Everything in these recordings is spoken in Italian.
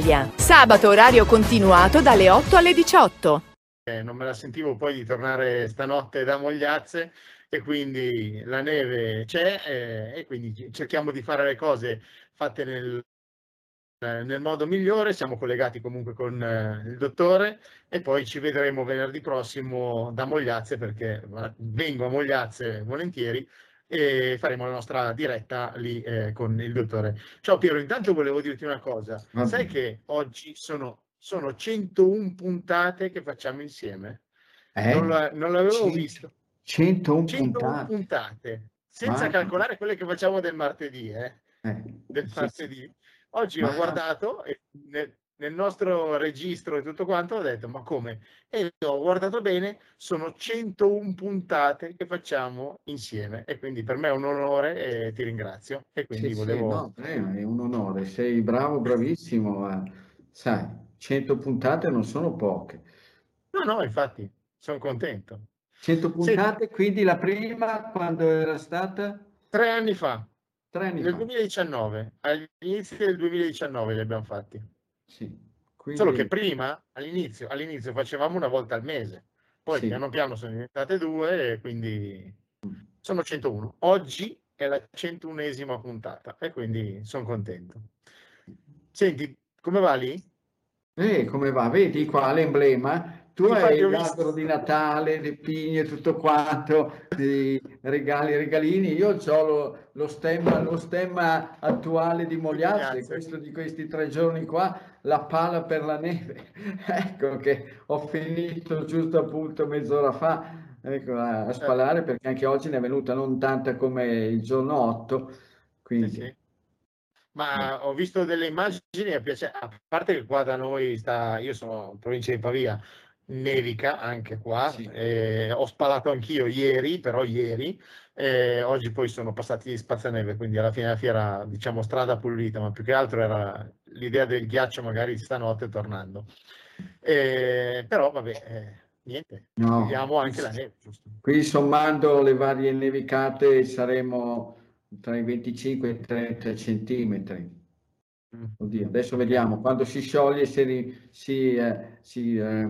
Sabato orario continuato dalle 8 alle 18. Eh, non me la sentivo poi di tornare stanotte da Mogliazze e quindi la neve c'è eh, e quindi cerchiamo di fare le cose fatte nel, eh, nel modo migliore. Siamo collegati comunque con eh, il dottore e poi ci vedremo venerdì prossimo da Mogliazze perché vengo a Mogliazze volentieri e faremo la nostra diretta lì eh, con il dottore. Ciao Piero, intanto volevo dirti una cosa. Vabbè. Sai che oggi sono, sono 101 puntate che facciamo insieme? Eh? Non, la, non, l'avevo 100, visto. 101, 101 puntate. puntate. Senza Ma... calcolare quelle che facciamo del martedì, eh? eh del martedì. Oggi Ma... ho guardato e nel, nel nostro registro e tutto quanto ho detto ma come? E ho guardato bene, sono 101 puntate che facciamo insieme e quindi per me è un onore e ti ringrazio. E quindi sì, volevo... Sì, no, è un onore, sei bravo, bravissimo, ma sai, 100 puntate non sono poche. No, no, infatti, sono contento. 100 puntate, sì. quindi la prima quando era stata? Tre anni fa. Tre anni nel fa. 2019, all'inizio del 2019 li abbiamo fatti. Sì. Quindi... Solo che prima, all'inizio, all'inizio, facevamo una volta al mese, poi sì. piano piano sono diventate due e quindi sono 101. Oggi è la 101esima puntata e quindi sono contento. Senti, come va lì? Eh, come va? Vedi qua l'emblema? Tu hai l'albero di Natale, le pigne, tutto quanto, i regali, regalini. Io ho lo, lo, stemma, lo stemma attuale di Mogliazze, questo di questi tre giorni qua, la pala per la neve. ecco che ho finito giusto appunto mezz'ora fa ecco, a, a spalare perché anche oggi ne è venuta non tanta come il giorno 8. Quindi... Sì, sì. Ma ho visto delle immagini, a parte che qua da noi sta, io sono in provincia di Pavia, nevica anche qua, sì. eh, ho spalato anch'io ieri, però ieri, eh, oggi poi sono passati spazzaneve, quindi alla fine della fiera diciamo strada pulita, ma più che altro era l'idea del ghiaccio magari stanotte tornando. Eh, però vabbè, eh, niente, no. vediamo anche la neve. Giusto? Qui sommando le varie nevicate saremo tra i 25 e i 30 centimetri. Mm. Oddio, adesso vediamo, quando si scioglie si, si, eh, si eh,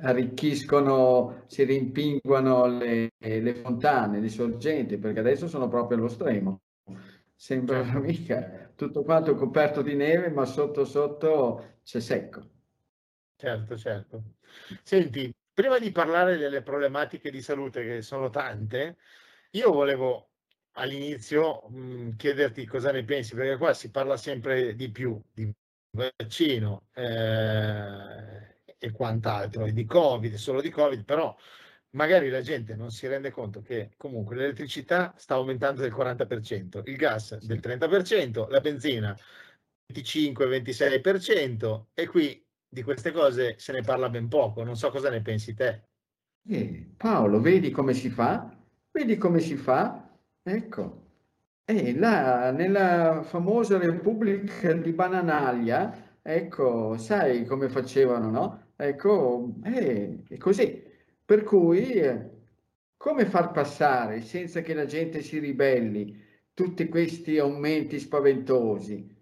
arricchiscono, si rimpinguano le, le, fontane, le sorgenti, perché adesso sono proprio allo stremo. Sembra certo. mica tutto quanto coperto di neve, ma sotto sotto c'è secco. Certo, certo. Senti, prima di parlare delle problematiche di salute, che sono tante, io volevo all'inizio mh, mhmm, chiederti cosa ne pensi, perché qua si parla sempre di più di vaccino eh, e quant'altro, e di Covid, solo di Covid, però magari la gente non si rende conto che comunque l'elettricità sta aumentando del 40%, il gas del 30%, la benzina 25-26% e qui di queste cose se ne parla ben poco, non so cosa ne pensi te. Eh, Paolo, vedi come si fa? Vedi come si fa? Ecco, e là nella famosa Repubblica di Bananaglia, ecco, sai come facevano, no? Ecco, eh, è così. Per cui, eh, come far passare senza che la gente si ribelli tutti questi aumenti spaventosi,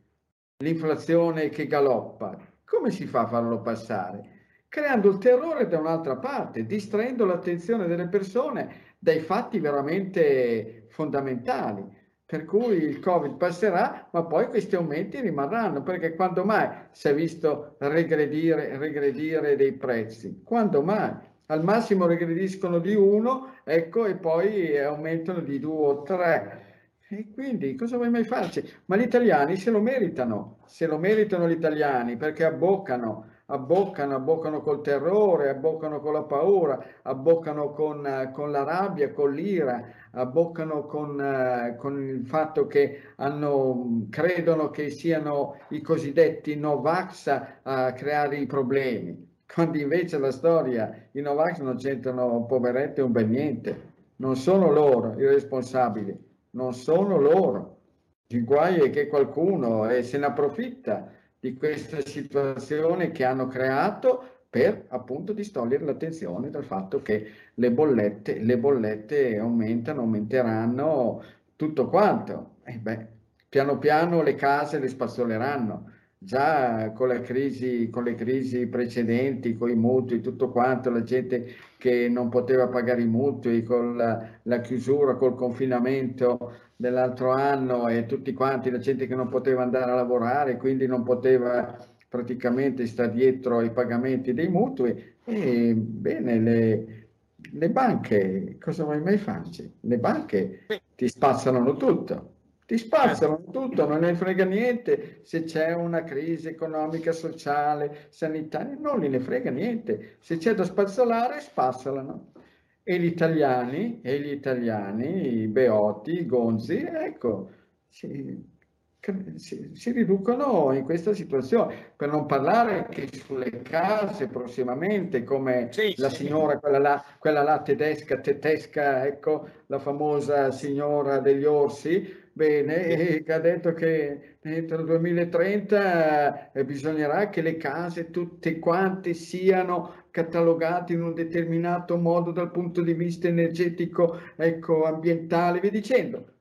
l'inflazione che galoppa? Come si fa a farlo passare? Creando il terrore da un'altra parte, distraendo l'attenzione delle persone dai fatti veramente fondamentali. Per cui il Covid passerà, ma poi questi aumenti rimarranno, perché quando mai si è visto regredire, regredire dei prezzi? Quando mai? Al massimo regrediscono di uno, ecco, e poi aumentano di due o tre. E quindi cosa vuoi mai farci? Ma gli italiani se lo meritano, se lo meritano gli italiani perché abboccano abboccano, abboccano col terrore, abboccano con la paura, abboccano con, con la rabbia, con l'ira, abboccano con, con, il fatto che hanno, credono che siano i cosiddetti Novax a creare i problemi, quando invece la storia, i Novax non c'entrano poverette un bel niente, non sono loro i responsabili, non sono loro. Il guai è che qualcuno eh, se ne approfitta di questa situazione che hanno creato per appunto distogliere l'attenzione dal fatto che le bollette, le bollette aumentano, aumenteranno tutto quanto. E beh, piano piano le case le spazzoleranno. Già con, la crisi, con le crisi precedenti, con i mutui, tutto quanto, la gente che non poteva pagare i mutui, con la, la chiusura, col confinamento dell'altro anno e tutti quanti, la gente che non poteva andare a lavorare, quindi non poteva praticamente stare dietro ai pagamenti dei mutui. E bene, le, le banche, cosa vuoi mai farci? Le banche ti spazzano tutto ti spazzano tutto, non ne frega niente se c'è una crisi economica, sociale, sanitaria, non ne frega niente. Se c'è da spazzolare, spazzolano. E gli italiani, e gli italiani, i beoti, i gonzi, ecco, si, si, si, riducono in questa situazione. Per non parlare che sulle case prossimamente, come sì, la signora, sì. quella là, quella là tedesca, tedesca, ecco, la famosa signora degli orsi, Bene, che ha detto che entro il 2030 eh, bisognerà che le case tutte quante siano catalogate in un determinato modo dal punto di vista energetico, ecco, ambientale, vi dicendo.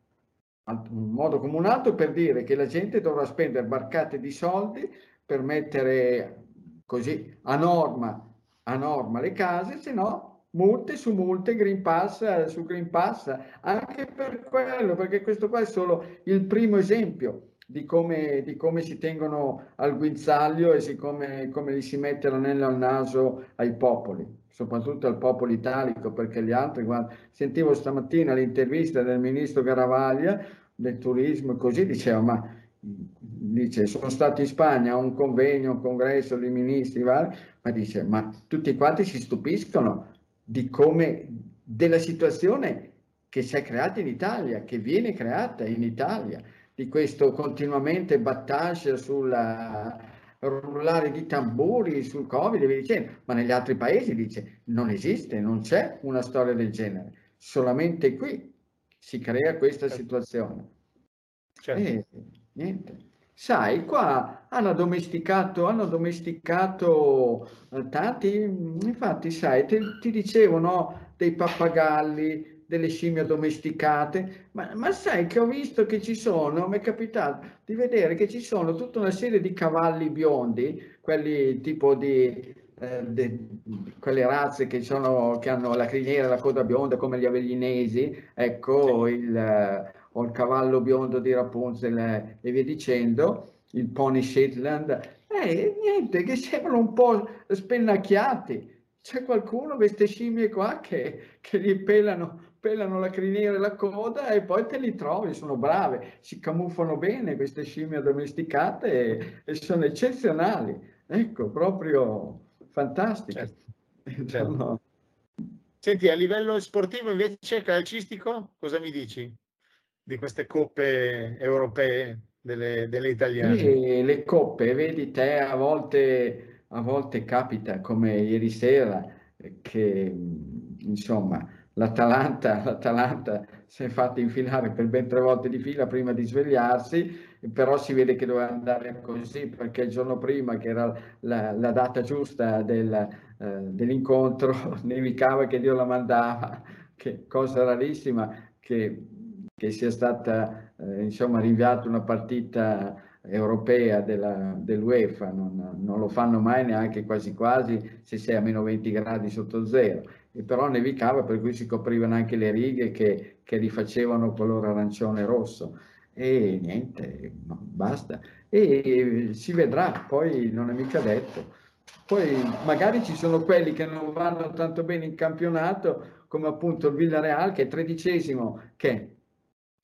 Un modo come un altro per dire che la gente dovrà spendere barcate di soldi per mettere così a norma, a norma le case, se no multe su multe, Green Pass eh, su Green Pass, anche per quello, perché questo qua è solo il primo esempio di come, di come si tengono al guinzaglio e come, come gli si mette l'anello al naso ai popoli, soprattutto al popolo italico, perché gli altri, guarda, sentivo stamattina l'intervista del ministro Garavaglia del turismo e così, diceva, ma dice, sono stato in Spagna a un convegno, un congresso di ministri, ma dice, ma tutti quanti si stupiscono di come, della situazione che si è creata in Italia, che viene creata in Italia, di questo continuamente battage sulla rullare di tamburi sul Covid e via dicendo, ma negli altri paesi dice non esiste, non c'è una storia del genere, solamente qui si crea questa certo. situazione. Certo. E niente. Sai, qua hanno domesticato, hanno domesticato eh, tanti, infatti, sai, ti, ti dicevo, no, dei pappagalli, delle scimmie domesticate, ma, ma, sai che ho visto che ci sono, mi è capitato di vedere che ci sono tutta una serie di cavalli biondi, quelli tipo di, eh, de, quelle razze che, sono, che hanno la criniera e la coda bionda come gli avellinesi, ecco, il o il cavallo biondo di Rapunzel e via dicendo, il pony Shetland, eh, niente, che sembrano un po' spennacchiati. C'è qualcuno, queste scimmie qua, che, che gli pelano, pelano la criniera e la coda e poi te li trovi, sono brave, si camuffano bene queste scimmie domesticate e, e sono eccezionali. Ecco, proprio fantastiche. Certo. Certo. Senti, a livello sportivo invece calcistico, cosa mi dici? Di queste coppe europee delle, delle italiane? Sì, le coppe, vedi te, a volte, a volte capita come ieri sera che insomma l'Atalanta, l'Atalanta si è fatta infilare per ben tre volte di fila prima di svegliarsi, però si vede che doveva andare così perché il giorno prima, che era la, la data giusta del, eh, dell'incontro, nevicava che Dio la mandava, che cosa rarissima che che sia stata eh, insomma rinviata una partita europea della, dell'UEFA, non, non, lo fanno mai neanche quasi quasi se sei a meno 20 gradi sotto zero, e però nevicava per cui si coprivano anche le righe che, che rifacevano colore arancione e rosso e niente, basta. E si vedrà, poi non è mica detto. Poi magari ci sono quelli che non vanno tanto bene in campionato, come appunto il Villareal che è tredicesimo, che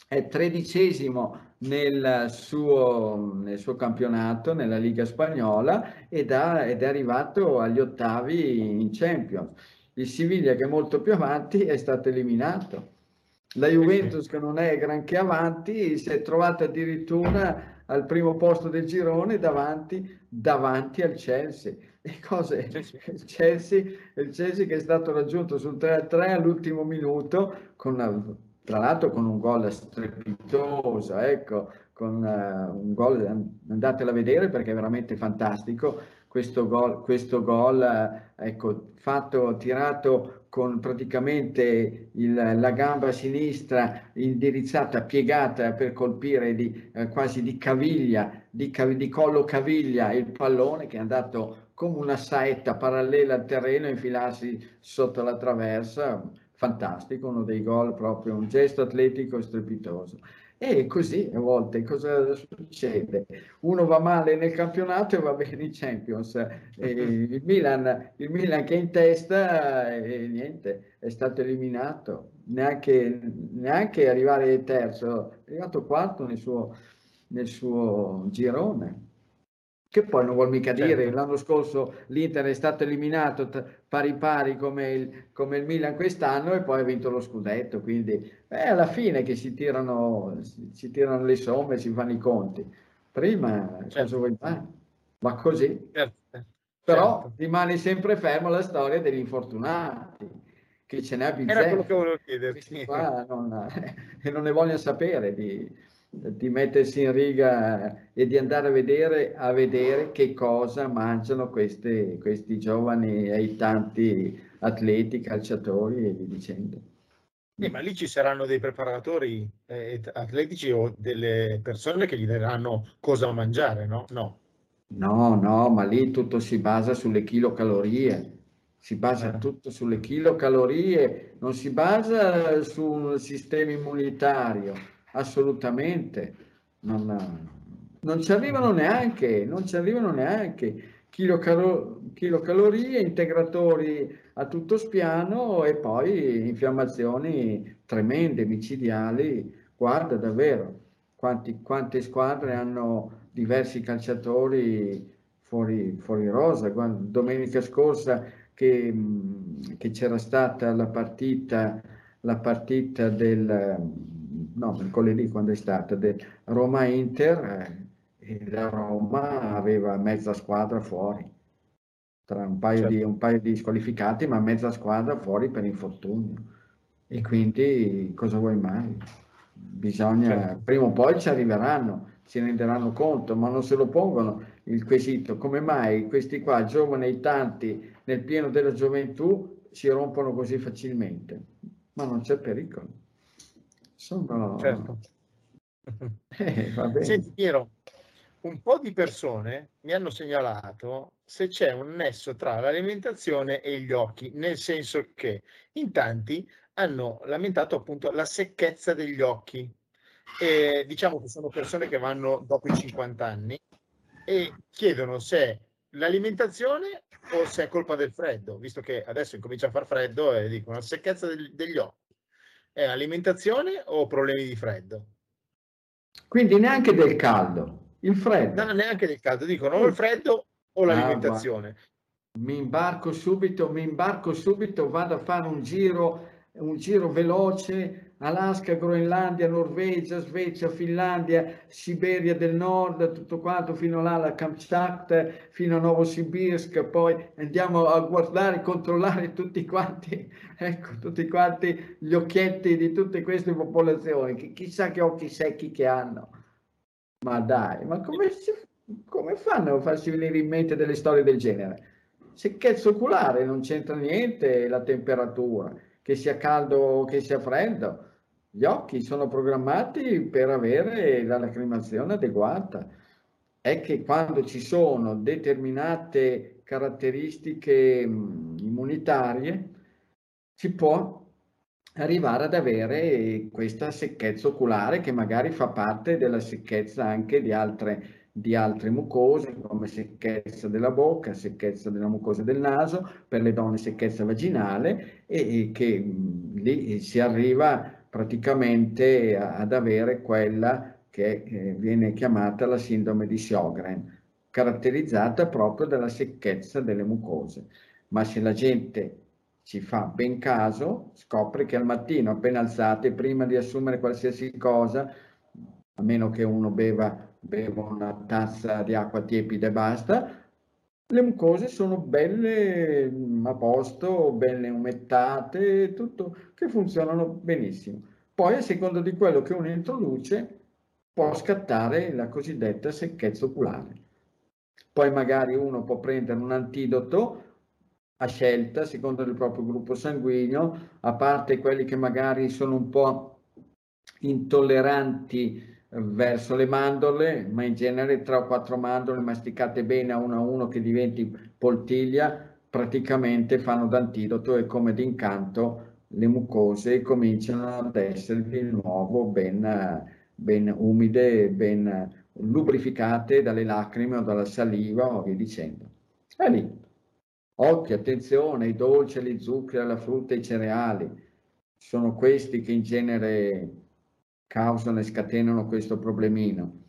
è tredicesimo nel suo, nel suo campionato, nella Liga Spagnola ed, ha, ed è arrivato agli ottavi in Champions. Il Siviglia che è molto più avanti è stato eliminato. La Juventus che non è granché avanti si è trovata addirittura al primo posto del girone davanti, davanti al Chelsea. E cose, il, Chelsea, il Chelsea che è stato raggiunto sul 3-3 all'ultimo minuto con una tra l'altro con un gol strepitoso, ecco, con uh, un gol, andatelo a vedere perché è veramente fantastico. Questo gol, questo gol uh, ecco, fatto, tirato con praticamente il, la gamba sinistra indirizzata, piegata per colpire di, uh, quasi di caviglia, di, di collo caviglia il pallone che è andato come una saetta parallela al terreno, infilarsi sotto la traversa, fantastico, uno dei gol proprio, un gesto atletico strepitoso. E così a volte cosa succede? Uno va male nel campionato e va bene in Champions. E il, Milan, il Milan che è in testa e niente, è stato eliminato. Neanche, neanche arrivare terzo, è arrivato quarto nel suo, nel suo girone che poi non vuol mica certo. dire, l'anno scorso l'Inter è stato eliminato pari pari come il, come il, Milan quest'anno e poi ha vinto lo scudetto, quindi è alla fine che si tirano, si tirano le somme, si fanno i conti. Prima certo. cosa vuoi fare? Va così. Certo. Però certo. rimane sempre fermo la storia degli infortunati, che ce n'è a Era quello che volevo chiederti. Non, e non ne voglio sapere di di mettersi in riga e di andare a vedere, a vedere che cosa mangiano questi, questi giovani e tanti atleti, calciatori e via dicendo. Eh, ma lì ci saranno dei preparatori eh, atletici o delle persone che gli daranno cosa mangiare, no? No, no, no ma lì tutto si basa sulle kilocalorie. Si basa eh. tutto sulle kilocalorie, non si basa sul sistema immunitario assolutamente, non, non ci arrivano neanche, non ci arrivano neanche chilocalo, chilocalorie, integratori a tutto spiano e poi infiammazioni tremende, micidiali. Guarda davvero quanti, quante squadre hanno diversi calciatori fuori, fuori rosa. Guarda, domenica scorsa che, che c'era stata la partita, la partita del no, mercoledì quando è stata, Roma-Inter, eh, la Roma aveva mezza squadra fuori, tra un paio, certo. di, un paio di squalificati, ma mezza squadra fuori per infortunio. E quindi cosa vuoi mai? Bisogna, certo. prima o poi ci arriveranno, si renderanno conto, ma non se lo pongono il quesito, come mai questi qua, giovani e tanti, nel pieno della gioventù, si rompono così facilmente? Ma non c'è pericolo. Sono... Certo. Eh, Senti Piero, un po' di persone mi hanno segnalato se c'è un nesso tra l'alimentazione e gli occhi, nel senso che in tanti hanno lamentato appunto la secchezza degli occhi. E diciamo che sono persone che vanno dopo i 50 anni e chiedono se l'alimentazione o se è colpa del freddo, visto che adesso incomincia a far freddo e dicono la secchezza degli occhi. È alimentazione o problemi di freddo? Quindi neanche del caldo, il freddo. No, neanche del caldo, dicono o il freddo o l'alimentazione. Ah, mi imbarco subito, mi imbarco subito, vado a fare un giro, un giro veloce Alaska, Groenlandia, Norvegia, Svezia, Finlandia, Siberia del Nord, tutto quanto fino là alla Kamchatka, fino a Novosibirsk, poi andiamo a guardare, controllare tutti quanti, ecco, tutti quanti gli occhietti di tutte queste popolazioni, chissà che occhi secchi che hanno. Ma dai, ma come, come fanno a farsi venire in mente delle storie del genere? Secchezza oculare, non c'entra niente la temperatura, che sia caldo o che sia freddo gli occhi sono programmati per avere la lacrimazione adeguata. È che quando ci sono determinate caratteristiche immunitarie si può arrivare ad avere questa secchezza oculare che magari fa parte della secchezza anche di altre, di altre mucose come secchezza della bocca, secchezza della mucosa del naso, per le donne secchezza vaginale e, e che lì si arriva praticamente ad avere quella che eh, viene chiamata la sindrome di Sjögren, caratterizzata proprio dalla secchezza delle mucose. Ma se la gente ci fa ben caso, scopre che al mattino appena alzate, prima di assumere qualsiasi cosa, a meno che uno beva, beva una tazza di acqua tiepida e basta, le mucose sono belle mm, a posto, belle umettate, tutto che funzionano benissimo. Poi a seconda di quello che uno introduce può scattare la cosiddetta secchezza oculare. Poi magari uno può prendere un antidoto a scelta, secondo il proprio gruppo sanguigno, a parte quelli che magari sono un po' intolleranti verso le mandorle, ma in genere tre o quattro mandorle masticate bene a uno a uno che diventi poltiglia, praticamente fanno d'antidoto e come d'incanto le mucose cominciano ad essere di nuovo ben, ben umide, ben lubrificate dalle lacrime o dalla saliva o via dicendo. È lì. Occhio, attenzione, i dolci, gli zuccheri, la frutta e i cereali. Sono questi che in genere causano e scatenano questo problemino.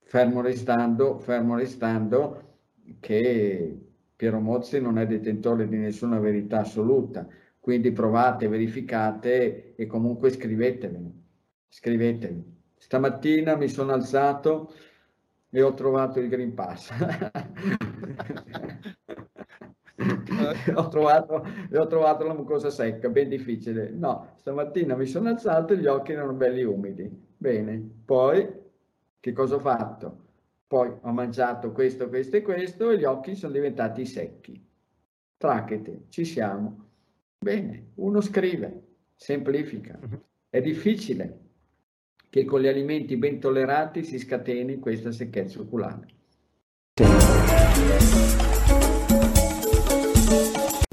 Fermo restando, fermo restando che Piero Mozzi non è detentore di nessuna verità assoluta, quindi provate, verificate e comunque scrivetemi. Scrivetemi. Stamattina mi sono alzato e ho trovato il Green Pass. ho, trovato, ho trovato la mucosa secca, ben difficile. No, stamattina mi sono alzato e gli occhi erano belli umidi. Bene, poi che cosa ho fatto? Poi ho mangiato questo, questo e questo e gli occhi sono diventati secchi. Trachete, ci siamo. Bene, uno scrive, semplifica. È difficile che con gli alimenti ben tollerati si scateni questa secchezza oculare.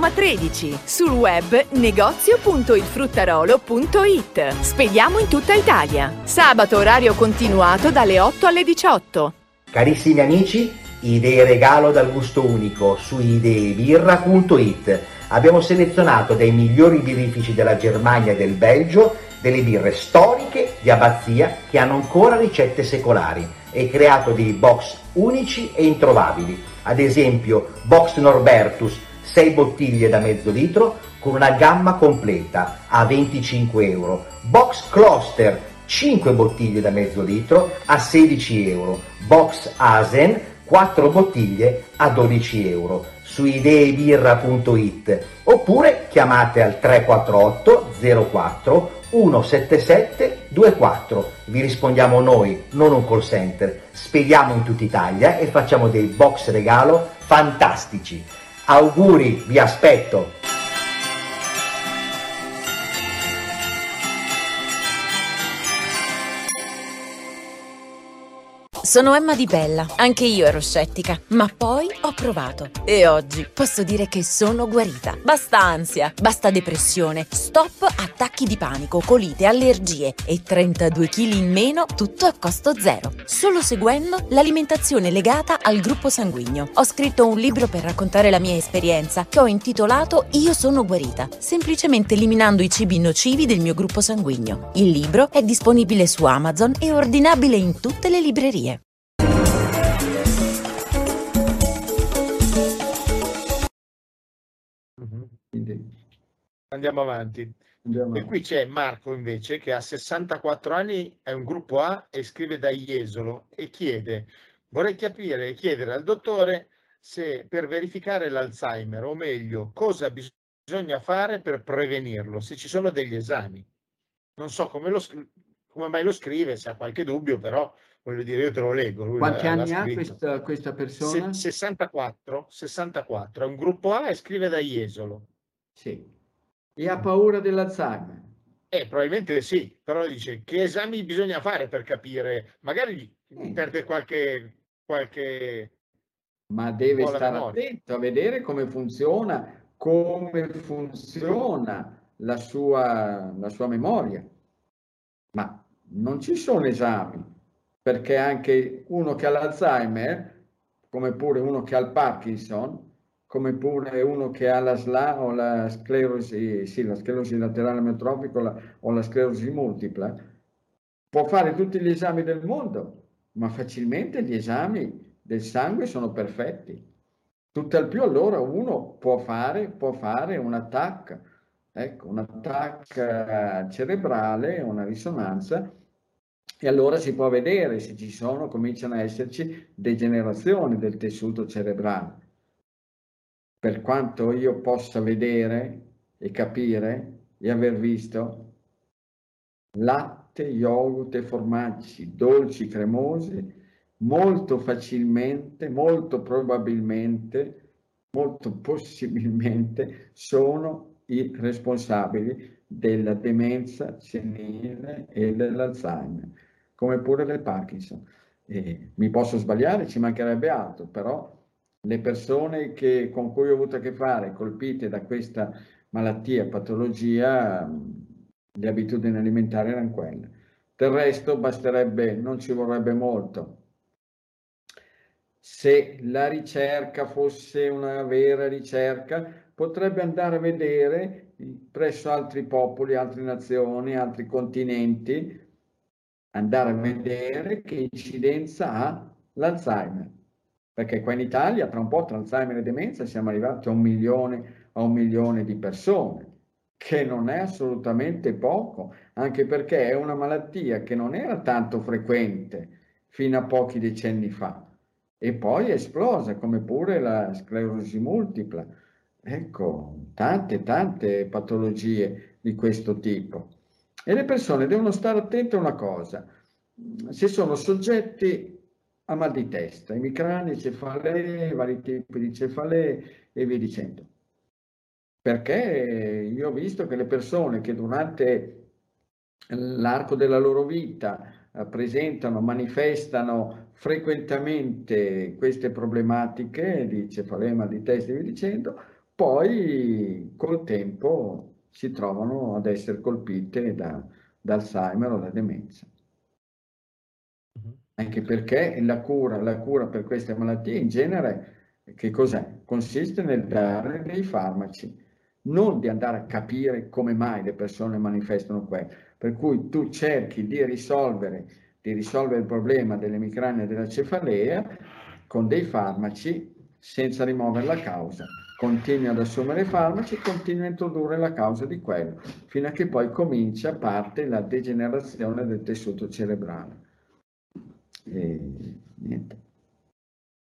Roma 13. Sul web negozio.ilfruttarolo.it. Spediamo in tutta Italia. Sabato orario continuato dalle 8 alle 18. Carissimi amici, idee regalo dal gusto unico su ideebirra.it. Abbiamo selezionato dai migliori birrifici della Germania e del Belgio delle birre storiche di abbazia che hanno ancora ricette secolari e creato dei box unici e introvabili. Ad esempio, Box Norbertus 6 bottiglie da mezzo litro con una gamma completa a 25 euro. Box Cluster 5 bottiglie da mezzo litro a 16 euro. Box Asen 4 bottiglie a 12 euro su ideebirra.it oppure chiamate al 348 04 177 24. Vi rispondiamo noi, non un call center. Spediamo in tutta Italia e facciamo dei box regalo fantastici. Auguri, vi aspetto! Sono Emma Di Bella, anche io ero scettica, ma poi ho provato e oggi posso dire che sono guarita. Basta ansia, basta depressione, stop attacchi di panico, colite, allergie e 32 kg in meno, tutto a costo zero. Solo seguendo l'alimentazione legata al gruppo sanguigno. Ho scritto un libro per raccontare la mia esperienza che ho intitolato Io sono guarita, semplicemente eliminando i cibi nocivi del mio gruppo sanguigno. Il libro è disponibile su Amazon e ordinabile in tutte le librerie. Andiamo avanti. Andiamo. E qui c'è Marco invece che ha 64 anni, è un gruppo A e scrive da Jesolo e chiede, vorrei capire e chiedere al dottore se per verificare l'Alzheimer, o meglio, cosa bisogna fare per prevenirlo, se ci sono degli esami. Non so come, lo, come mai lo scrive, se ha qualche dubbio, però voglio dire, io te lo leggo. Lui Quanti anni ha questa, questa persona? Se, 64, 64, è un gruppo A e scrive da Jesolo. Sì e ha paura dell'Alzheimer. Eh, probabilmente sì, però dice che esami bisogna fare per capire, magari Mm. perde qualche, qualche ma deve stare memoria. attento a vedere come funziona, come funziona la sua, la sua memoria. Ma non ci sono esami, perché anche uno che ha l'Alzheimer, come pure uno che ha il Parkinson, come pure uno che ha la SLA o la sclerosi, sì, la sclerosi laterale amiotrofica o la, sclerosi multipla, può fare tutti gli esami del mondo, ma facilmente gli esami del sangue sono perfetti. Tutt'al più allora uno può fare, può fare un attacco, ecco, un attacco cerebrale, una risonanza, e allora si può vedere se ci sono, cominciano a esserci degenerazioni del tessuto cerebrale. Per quanto io possa vedere e capire e aver visto, latte, yogurt e formaggi dolci, cremosi, molto facilmente, molto probabilmente, molto possibilmente sono i responsabili della demenza senile e dell'Alzheimer, come pure del Parkinson. E mi posso sbagliare, ci mancherebbe altro, però le persone che, con cui ho avuto a che fare, colpite da questa malattia, patologia, le abitudini alimentari erano quelle. Del resto basterebbe, non ci vorrebbe molto. Se la ricerca fosse una vera ricerca, potrebbe andare a vedere presso altri popoli, altre nazioni, altri continenti, andare a vedere che incidenza ha l'Alzheimer. Perché qua in Italia, tra un po', tra Alzheimer e demenza, siamo arrivati a un milione, a un milione di persone, che non è assolutamente poco, anche perché è una malattia che non era tanto frequente fino a pochi decenni fa e poi è esplosa, come pure la sclerosi multipla. Ecco, tante, tante patologie di questo tipo. E le persone devono stare attente a una cosa, se sono soggetti a mal di testa, emicranie, cefalee, vari tipi di cefalee e via dicendo. Perché io ho visto che le persone che durante l'arco della loro vita eh, presentano, manifestano frequentemente queste problematiche di cefalee, mal di testa e via dicendo, poi col tempo si trovano ad essere colpite da, da Alzheimer o da demenza. Anche perché la cura, la cura per queste malattie in genere che cos'è? Consiste nel dare dei farmaci, non di andare a capire come mai le persone manifestano quello. Per cui tu cerchi di risolvere, di risolvere il problema dell'emicrania e della cefalea con dei farmaci senza rimuovere la causa. Continui ad assumere farmaci, continui a introdurre la causa di quello, fino a che poi comincia, parte la degenerazione del tessuto cerebrale. E niente.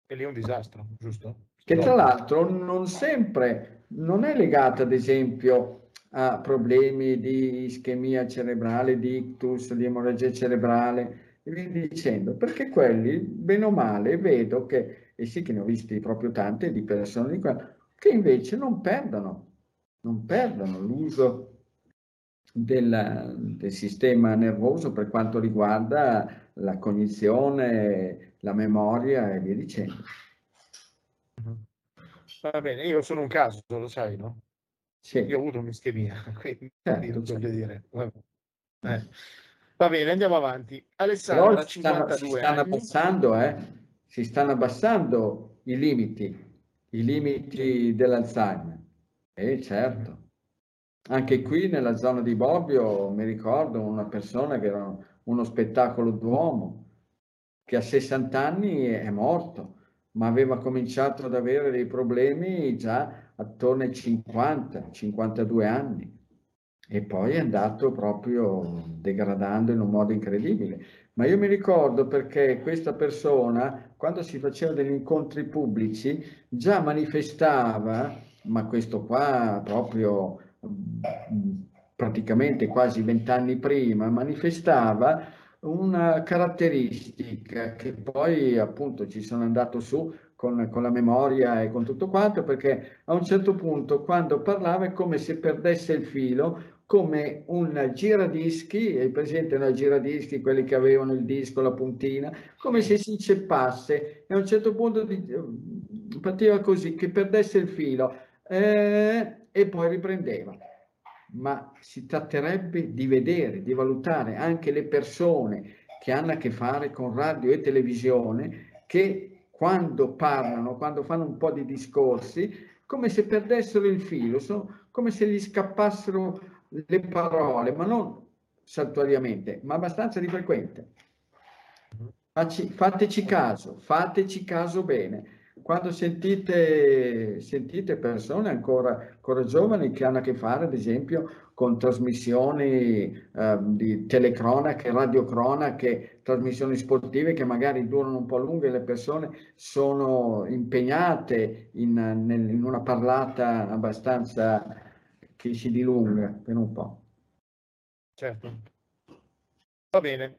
E lì è un disastro, giusto? Che tra l'altro non sempre, non è legata ad esempio a problemi di ischemia cerebrale, di ictus, di emorragia cerebrale e via dicendo, perché quelli, bene o male, vedo che, e sì che ne ho visti proprio tante di persone di qua, che invece non perdono, non perdono l'uso del, del sistema nervoso per quanto riguarda la cognizione, la memoria e via dicendo. Va bene, io sono un caso, lo sai, no? Sì, Io ho avuto un'ischemia, quindi certo, voglio certo. dire. vabbè. Eh. Va bene, andiamo avanti. Però Alessandra, si stanno, si 52 stanno abbassando, eh? si stanno abbassando i limiti, i limiti dell'Alzheimer. Eh, certo. Anche qui nella zona di Bobbio mi ricordo una persona che era uno spettacolo d'uomo, che a 60 anni è morto, ma aveva cominciato ad avere dei problemi già attorno ai 50, 52 anni. E poi è andato proprio degradando in un modo incredibile. Ma io mi ricordo perché questa persona, quando si faceva degli incontri pubblici, già manifestava, ma questo qua proprio mm, praticamente quasi vent'anni prima, manifestava una caratteristica che poi appunto ci sono andato su con, con, la memoria e con tutto quanto, perché a un certo punto quando parlava è come se perdesse il filo, come un giradischi, è presente una giradischi, quelli che avevano il disco, la puntina, come se si inceppasse e a un certo punto di, partiva così, che perdesse il filo eh, e poi riprendeva. Ma si tratterebbe di vedere, di valutare anche le persone che hanno a che fare con radio e televisione che quando parlano, quando fanno un po' di discorsi, come se perdessero il filo, sono come se gli scappassero le parole, ma non saltuariamente, ma abbastanza di frequente. fateci caso, fateci caso bene quando sentite, sentite persone ancora, ancora, giovani che hanno a che fare, ad esempio, con trasmissioni eh, di telecronache, radiocronache, trasmissioni sportive che magari durano un po' lunghe, le persone sono impegnate in, nel, in una parlata abbastanza che si dilunga per un po'. Certo. Va bene.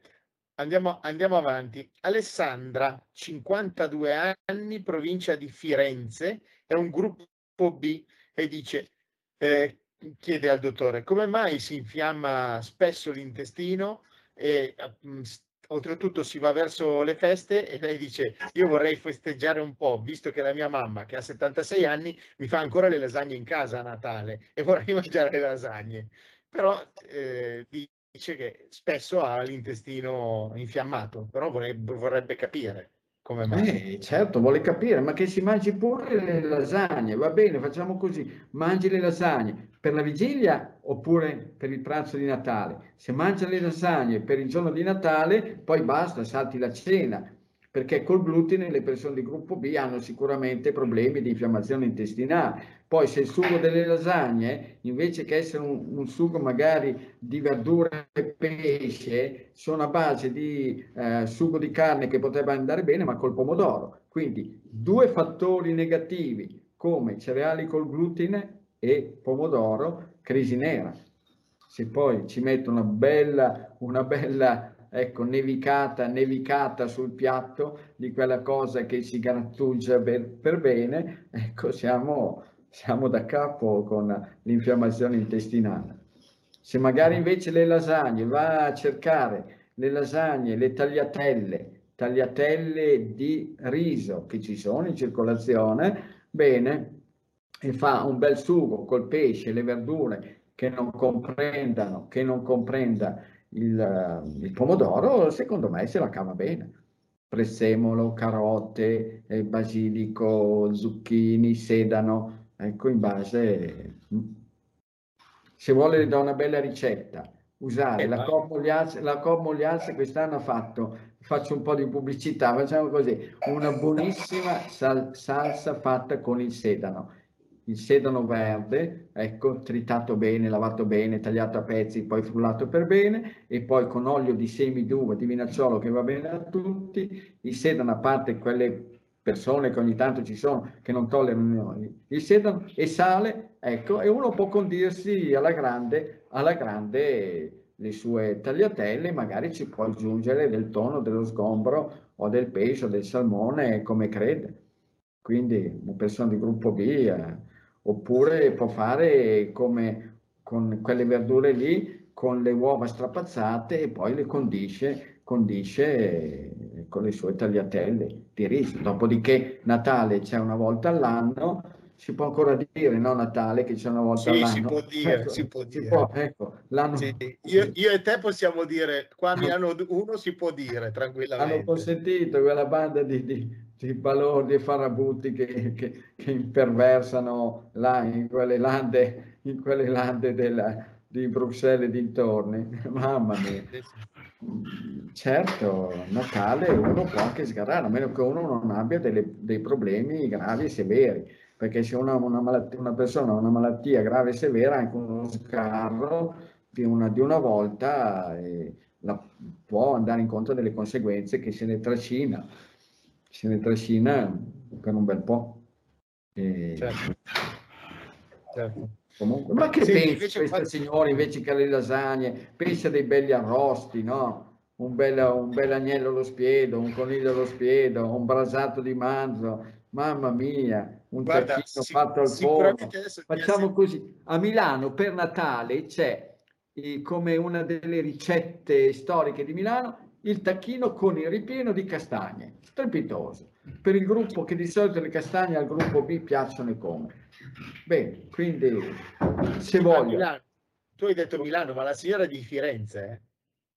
Andiamo, andiamo, avanti. Alessandra, 52 anni, provincia di Firenze, è un gruppo B e dice, eh, chiede al dottore, come mai si infiamma spesso l'intestino e mh, oltretutto si va verso le feste e lei dice, io vorrei festeggiare un po', visto che la mia mamma, che ha 76 anni, mi fa ancora le lasagne in casa a Natale e vorrei mangiare le lasagne. Però eh, dice che spesso ha l'intestino infiammato, però vorrebbe, vorrebbe capire come mai. Eh, certo, vuole capire, ma che si mangi pure le lasagne, va bene, facciamo così, mangi le lasagne per la vigilia oppure per il pranzo di Natale. Se mangia le lasagne per il giorno di Natale, poi basta, salti la cena, perché col glutine le persone di gruppo B hanno sicuramente problemi di infiammazione intestinale. Poi se il sugo delle lasagne, invece che essere un, un sugo magari di verdure e pesce, sono a base di eh, sugo di carne che potrebbe andare bene, ma col pomodoro. Quindi due fattori negativi come cereali col glutine e pomodoro, crisi nera. Se poi ci metto una bella, una bella ecco, nevicata, nevicata sul piatto di quella cosa che si grattugia per, per bene, ecco, siamo, siamo da capo con l'infiammazione intestinale. Se magari invece le lasagne, va a cercare le lasagne, le tagliatelle, tagliatelle di riso che ci sono in circolazione, bene, e fa un bel sugo col pesce, le verdure che non comprendano, che non comprenda il, eh, il pomodoro, secondo me se la cava bene. Prezzemolo, carote, eh, basilico, zucchini, sedano, ecco in base... Mm. Se vuole da una bella ricetta, usare la Cob Mogliazze, quest'anno ha fatto, faccio un po' di pubblicità, facciamo così, una buonissima sal, salsa fatta con il sedano il sedano verde, ecco, tritato bene, lavato bene, tagliato a pezzi, poi frullato per bene, e poi con olio di semi d'uva, di vinacciolo che va bene a tutti, il sedano a parte quelle persone che ogni tanto ci sono che non tollerano il sedano e sale, ecco, e uno può condirsi alla grande, alla grande le sue tagliatelle, magari ci può aggiungere del tonno, dello sgombro o del pesce o del salmone come crede. Quindi una persona di gruppo B eh, oppure può fare come con quelle verdure lì con le uova strapazzate e poi le condisce, condisce con le sue tagliatelle di riso. Dopodiché Natale c'è una volta all'anno, si può ancora dire no Natale che c'è una volta sì, all'anno. Si può dire, ecco, si può dire. può, ecco, sì. io, io, e te possiamo dire, qua a Milano uno si può dire tranquillamente. Hanno consentito quella banda di, di di balordi e farabutti che, che, che, imperversano là in quelle lande, in quelle lande della, di Bruxelles e dintorni. Mamma mia. Certo, Natale uno può anche sgarrare, a meno che uno non abbia delle, dei problemi gravi e severi, perché se una, una, malattia, una persona ha una malattia grave e severa, anche uno sgarro di una, di una volta eh, la, può andare incontro delle conseguenze che se ne trascina se ne trascina per un bel po'. E... Certo. certo. Comunque, ma che sì, pensa questo fa... signore invece che alle lasagne? Pensa dei belli arrosti, no? Un bel, un bel agnello allo spiedo, un coniglio allo spiedo, un brasato di manzo, mamma mia, un Guarda, tacchino si, fatto al forno. Facciamo così, a Milano per Natale c'è eh, come una delle ricette storiche di Milano il tacchino con il ripieno di castagne, strepitoso. Per il gruppo che di solito le castagne al gruppo B piacciono e come. Bene, quindi se voglio... Tu hai detto Milano, ma la signora è di Firenze, eh?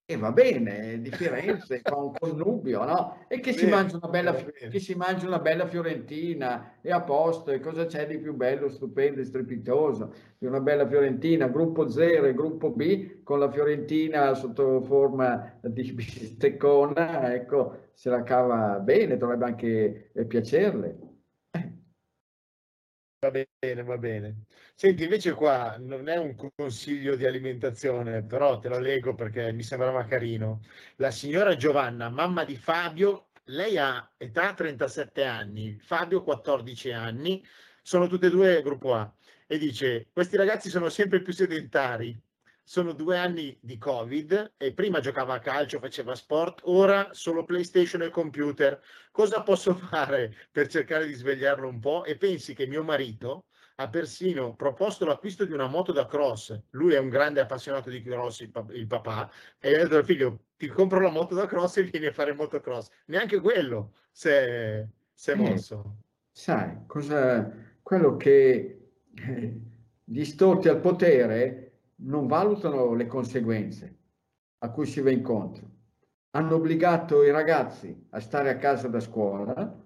E va bene, di Firenze, con connubio, no? E che si, mangia una bella, che si mangia una bella fiorentina, e a posto, e cosa c'è di più bello, stupendo e strepitoso di una bella fiorentina, gruppo 0 e gruppo B, con la fiorentina sotto forma di bisteccona, ecco, se la cava bene, dovrebbe anche eh, piacerle. Bene, va bene. Senti, invece qua non è un consiglio di alimentazione, però te lo leggo perché mi sembrava carino. La signora Giovanna, mamma di Fabio, lei ha età 37 anni, Fabio 14 anni, sono tutte e due gruppo A, e dice, questi ragazzi sono sempre più sedentari, sono due anni di Covid e prima giocava a calcio, faceva sport, ora solo PlayStation e computer. Cosa posso fare per cercare di svegliarlo un po'? E pensi che mio marito ha persino proposto l'acquisto di una moto da cross. Lui è un grande appassionato di cross, il, pa- il papà, e ha detto al figlio: Ti compro la moto da cross e vieni a fare motocross. Neanche quello si è, si è eh, mosso. Sai, cosa, quello che eh, gli storti al potere non valutano le conseguenze a cui si va incontro. Hanno obbligato i ragazzi a stare a casa da scuola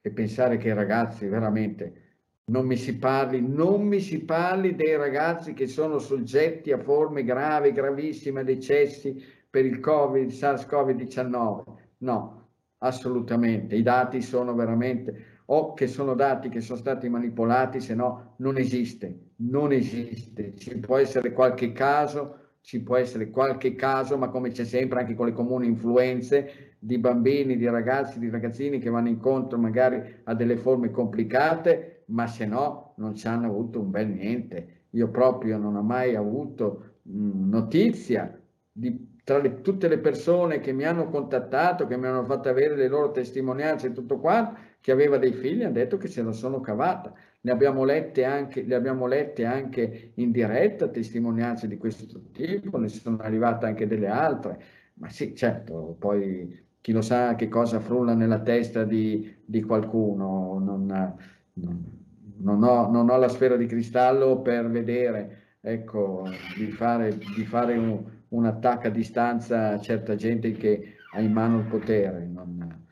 e pensare che i ragazzi veramente non mi si parli, non mi si parli dei ragazzi che sono soggetti a forme gravi, gravissime, decessi per il Covid, SARS-CoV-19. No, assolutamente. I dati sono veramente o che sono dati che sono stati manipolati, se no non esiste, non esiste. Ci può essere qualche caso, ci può essere qualche caso, ma come c'è sempre anche con le comuni influenze di bambini, di ragazzi, di ragazzini che vanno incontro magari a delle forme complicate, ma se no non ci hanno avuto un bel niente. Io proprio non ho mai avuto mh, notizia di tra le, tutte le persone che mi hanno contattato, che mi hanno fatto avere le loro testimonianze e tutto quanto, che aveva dei figli, hanno detto che se la sono cavata. Ne abbiamo lette anche, le abbiamo lette anche in diretta, testimonianze di questo tipo, ne sono arrivate anche delle altre. Ma sì, certo, poi chi lo sa che cosa frulla nella testa di, di qualcuno, non, non, ho, non, ho, la sfera di cristallo per vedere, ecco, di fare, di fare un, un attacco a distanza a certa gente che ha in mano il potere, non,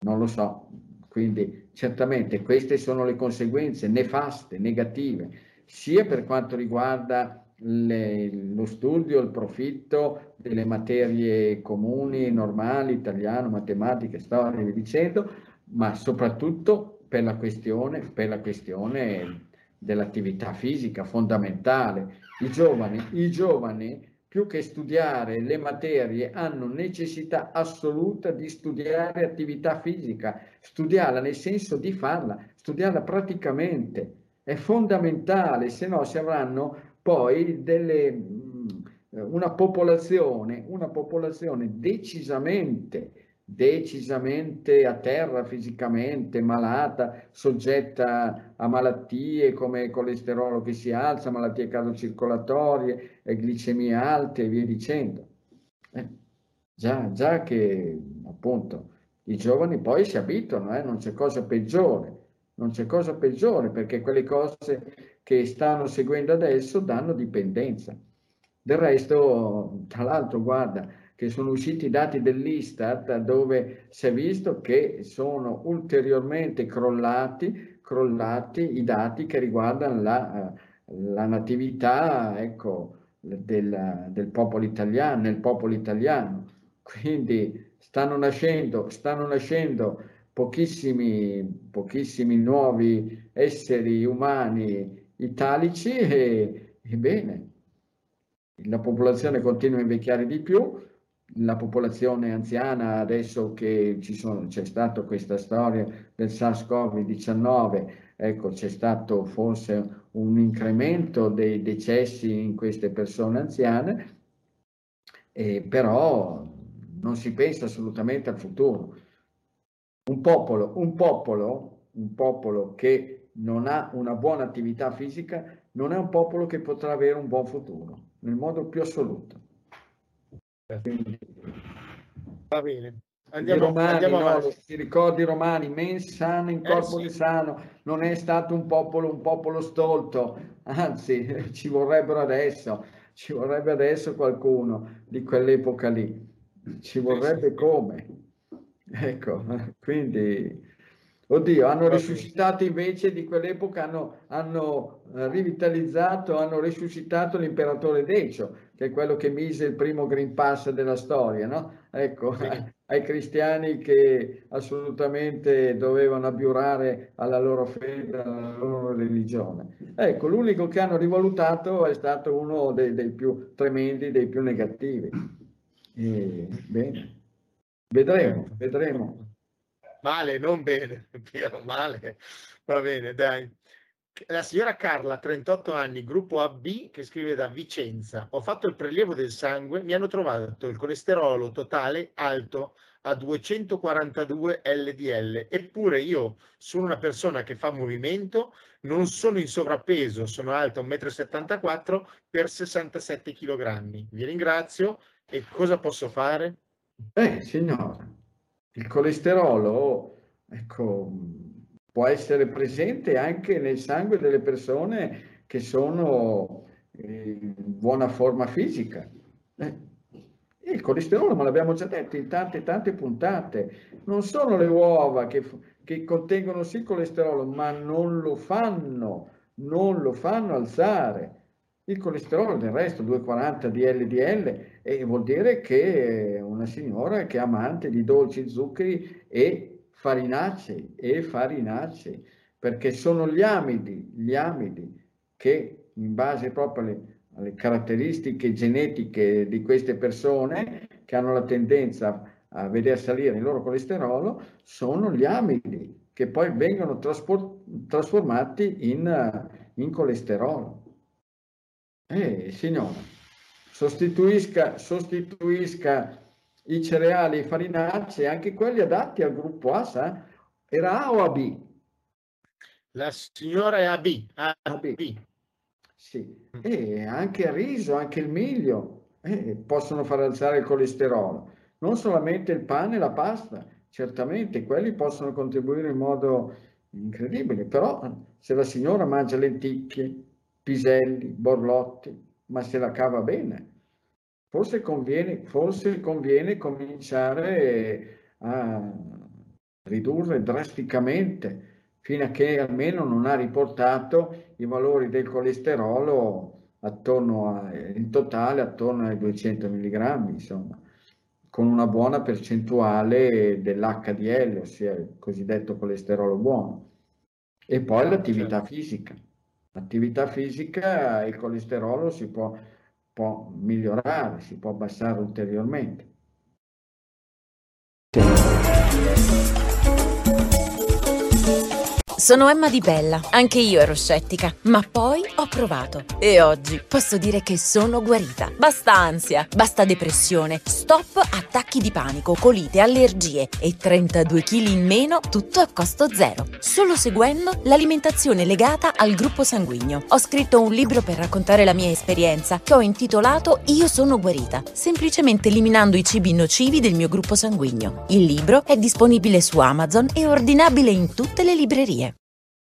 non lo so, quindi certamente queste sono le conseguenze nefaste, negative, sia per quanto riguarda le, lo studio, il profitto delle materie comuni, normali, italiano, matematica, storia, e dicendo, ma soprattutto per la questione, per la questione dell'attività fisica fondamentale. I giovani, i giovani più che studiare le materie, hanno necessità assoluta di studiare attività fisica, studiarla nel senso di farla, studiarla praticamente. È fondamentale, se no si avranno poi delle, mm, una popolazione, una popolazione decisamente decisamente a terra fisicamente, malata, soggetta a malattie come colesterolo che si alza, malattie cardiocircolatorie, glicemie alte e via dicendo. Eh, già, già che appunto i giovani poi si abituano, eh, non c'è cosa peggiore, non c'è cosa peggiore perché quelle cose che stanno seguendo adesso danno dipendenza. Del resto, tra l'altro, guarda, che sono usciti i dati dell'Istat dove si è visto che sono ulteriormente crollati, crollati i dati che riguardano la, la natività ecco, del, del, popolo italiano, nel popolo italiano. Quindi stanno nascendo, stanno nascendo pochissimi, pochissimi nuovi esseri umani italici e, e bene, la popolazione continua a invecchiare di più, la popolazione anziana, adesso che c'è stata questa storia del SARS-CoV-19, ecco, c'è stato forse un incremento dei decessi in queste persone anziane, eh, però non si pensa assolutamente al futuro. Un popolo, un popolo un popolo che non ha una buona attività fisica, non è un popolo che potrà avere un buon futuro, nel modo più assoluto. Quindi, Va bene. Andiamo, romani, andiamo no, ti ricordi romani, mens sana in corpo eh, sì. sano, non è stato un popolo, un popolo stolto, anzi ci vorrebbero adesso, ci vorrebbe adesso qualcuno di quell'epoca lì, ci vorrebbe come. Ecco, quindi, oddio, hanno risuscitato invece di quell'epoca, hanno, hanno eh, rivitalizzato, hanno risuscitato l'imperatore Decio, che è quello che mise il primo Green Pass della storia, no? Ecco, ai cristiani che assolutamente dovevano abiurare alla loro fede, alla loro religione. Ecco, l'unico che hanno rivalutato è stato uno dei, dei più tremendi, dei più negativi. E, bene. Vedremo, vedremo. Male, non bene, male. Va bene, dai. La signora Carla, 38 anni, gruppo AB, che scrive da Vicenza. Ho fatto il prelievo del sangue, mi hanno trovato il colesterolo totale alto a 242 LDL, eppure io sono una persona che fa movimento, non sono in sovrappeso, sono alto 1,74 m per 67 kg. Vi ringrazio e cosa posso fare? Eh, signora, il colesterolo, ecco, può essere presente anche nel sangue delle persone che sono in buona forma fisica. Eh, il colesterolo, ma l'abbiamo già detto in tante tante puntate, non sono le uova che, che contengono sì colesterolo, ma non lo fanno, non lo fanno alzare. Il colesterolo del resto 240 di LDL e vuol dire che una signora che è amante di dolci, zuccheri e farinacei e farinacei, perché sono gli amidi, gli amidi che in base proprio alle, alle caratteristiche genetiche di queste persone che hanno la tendenza a vedere salire il loro colesterolo, sono gli amidi che poi vengono trasformati in, in colesterolo. Eh, signore, sostituisca, sostituisca i cereali farinacei, anche quelli adatti al gruppo A, sa? Era A o AB? La signora è AB. AB. AB. Sì, mm. e anche il riso, anche il miglio eh, possono far alzare il colesterolo. Non solamente il pane e la pasta, certamente quelli possono contribuire in modo incredibile, però se la signora mangia lenticchie, piselli, borlotti, ma se la cava bene. Forse conviene, forse conviene cominciare a ridurre drasticamente fino a che almeno non ha riportato i valori del colesterolo attorno a, in totale attorno ai 200 mg, insomma, con una buona percentuale dell'HDL, ossia il cosiddetto colesterolo buono. E poi certo, l'attività certo. fisica. L'attività fisica, il colesterolo si può, può migliorare, si può abbassare ulteriormente. Sono Emma Di Bella, anche io ero scettica, ma poi ho provato e oggi posso dire che sono guarita. Basta ansia, basta depressione, stop attacchi di panico, colite, allergie e 32 kg in meno, tutto a costo zero, solo seguendo l'alimentazione legata al gruppo sanguigno. Ho scritto un libro per raccontare la mia esperienza che ho intitolato Io sono guarita, semplicemente eliminando i cibi nocivi del mio gruppo sanguigno. Il libro è disponibile su Amazon e ordinabile in tutte le librerie.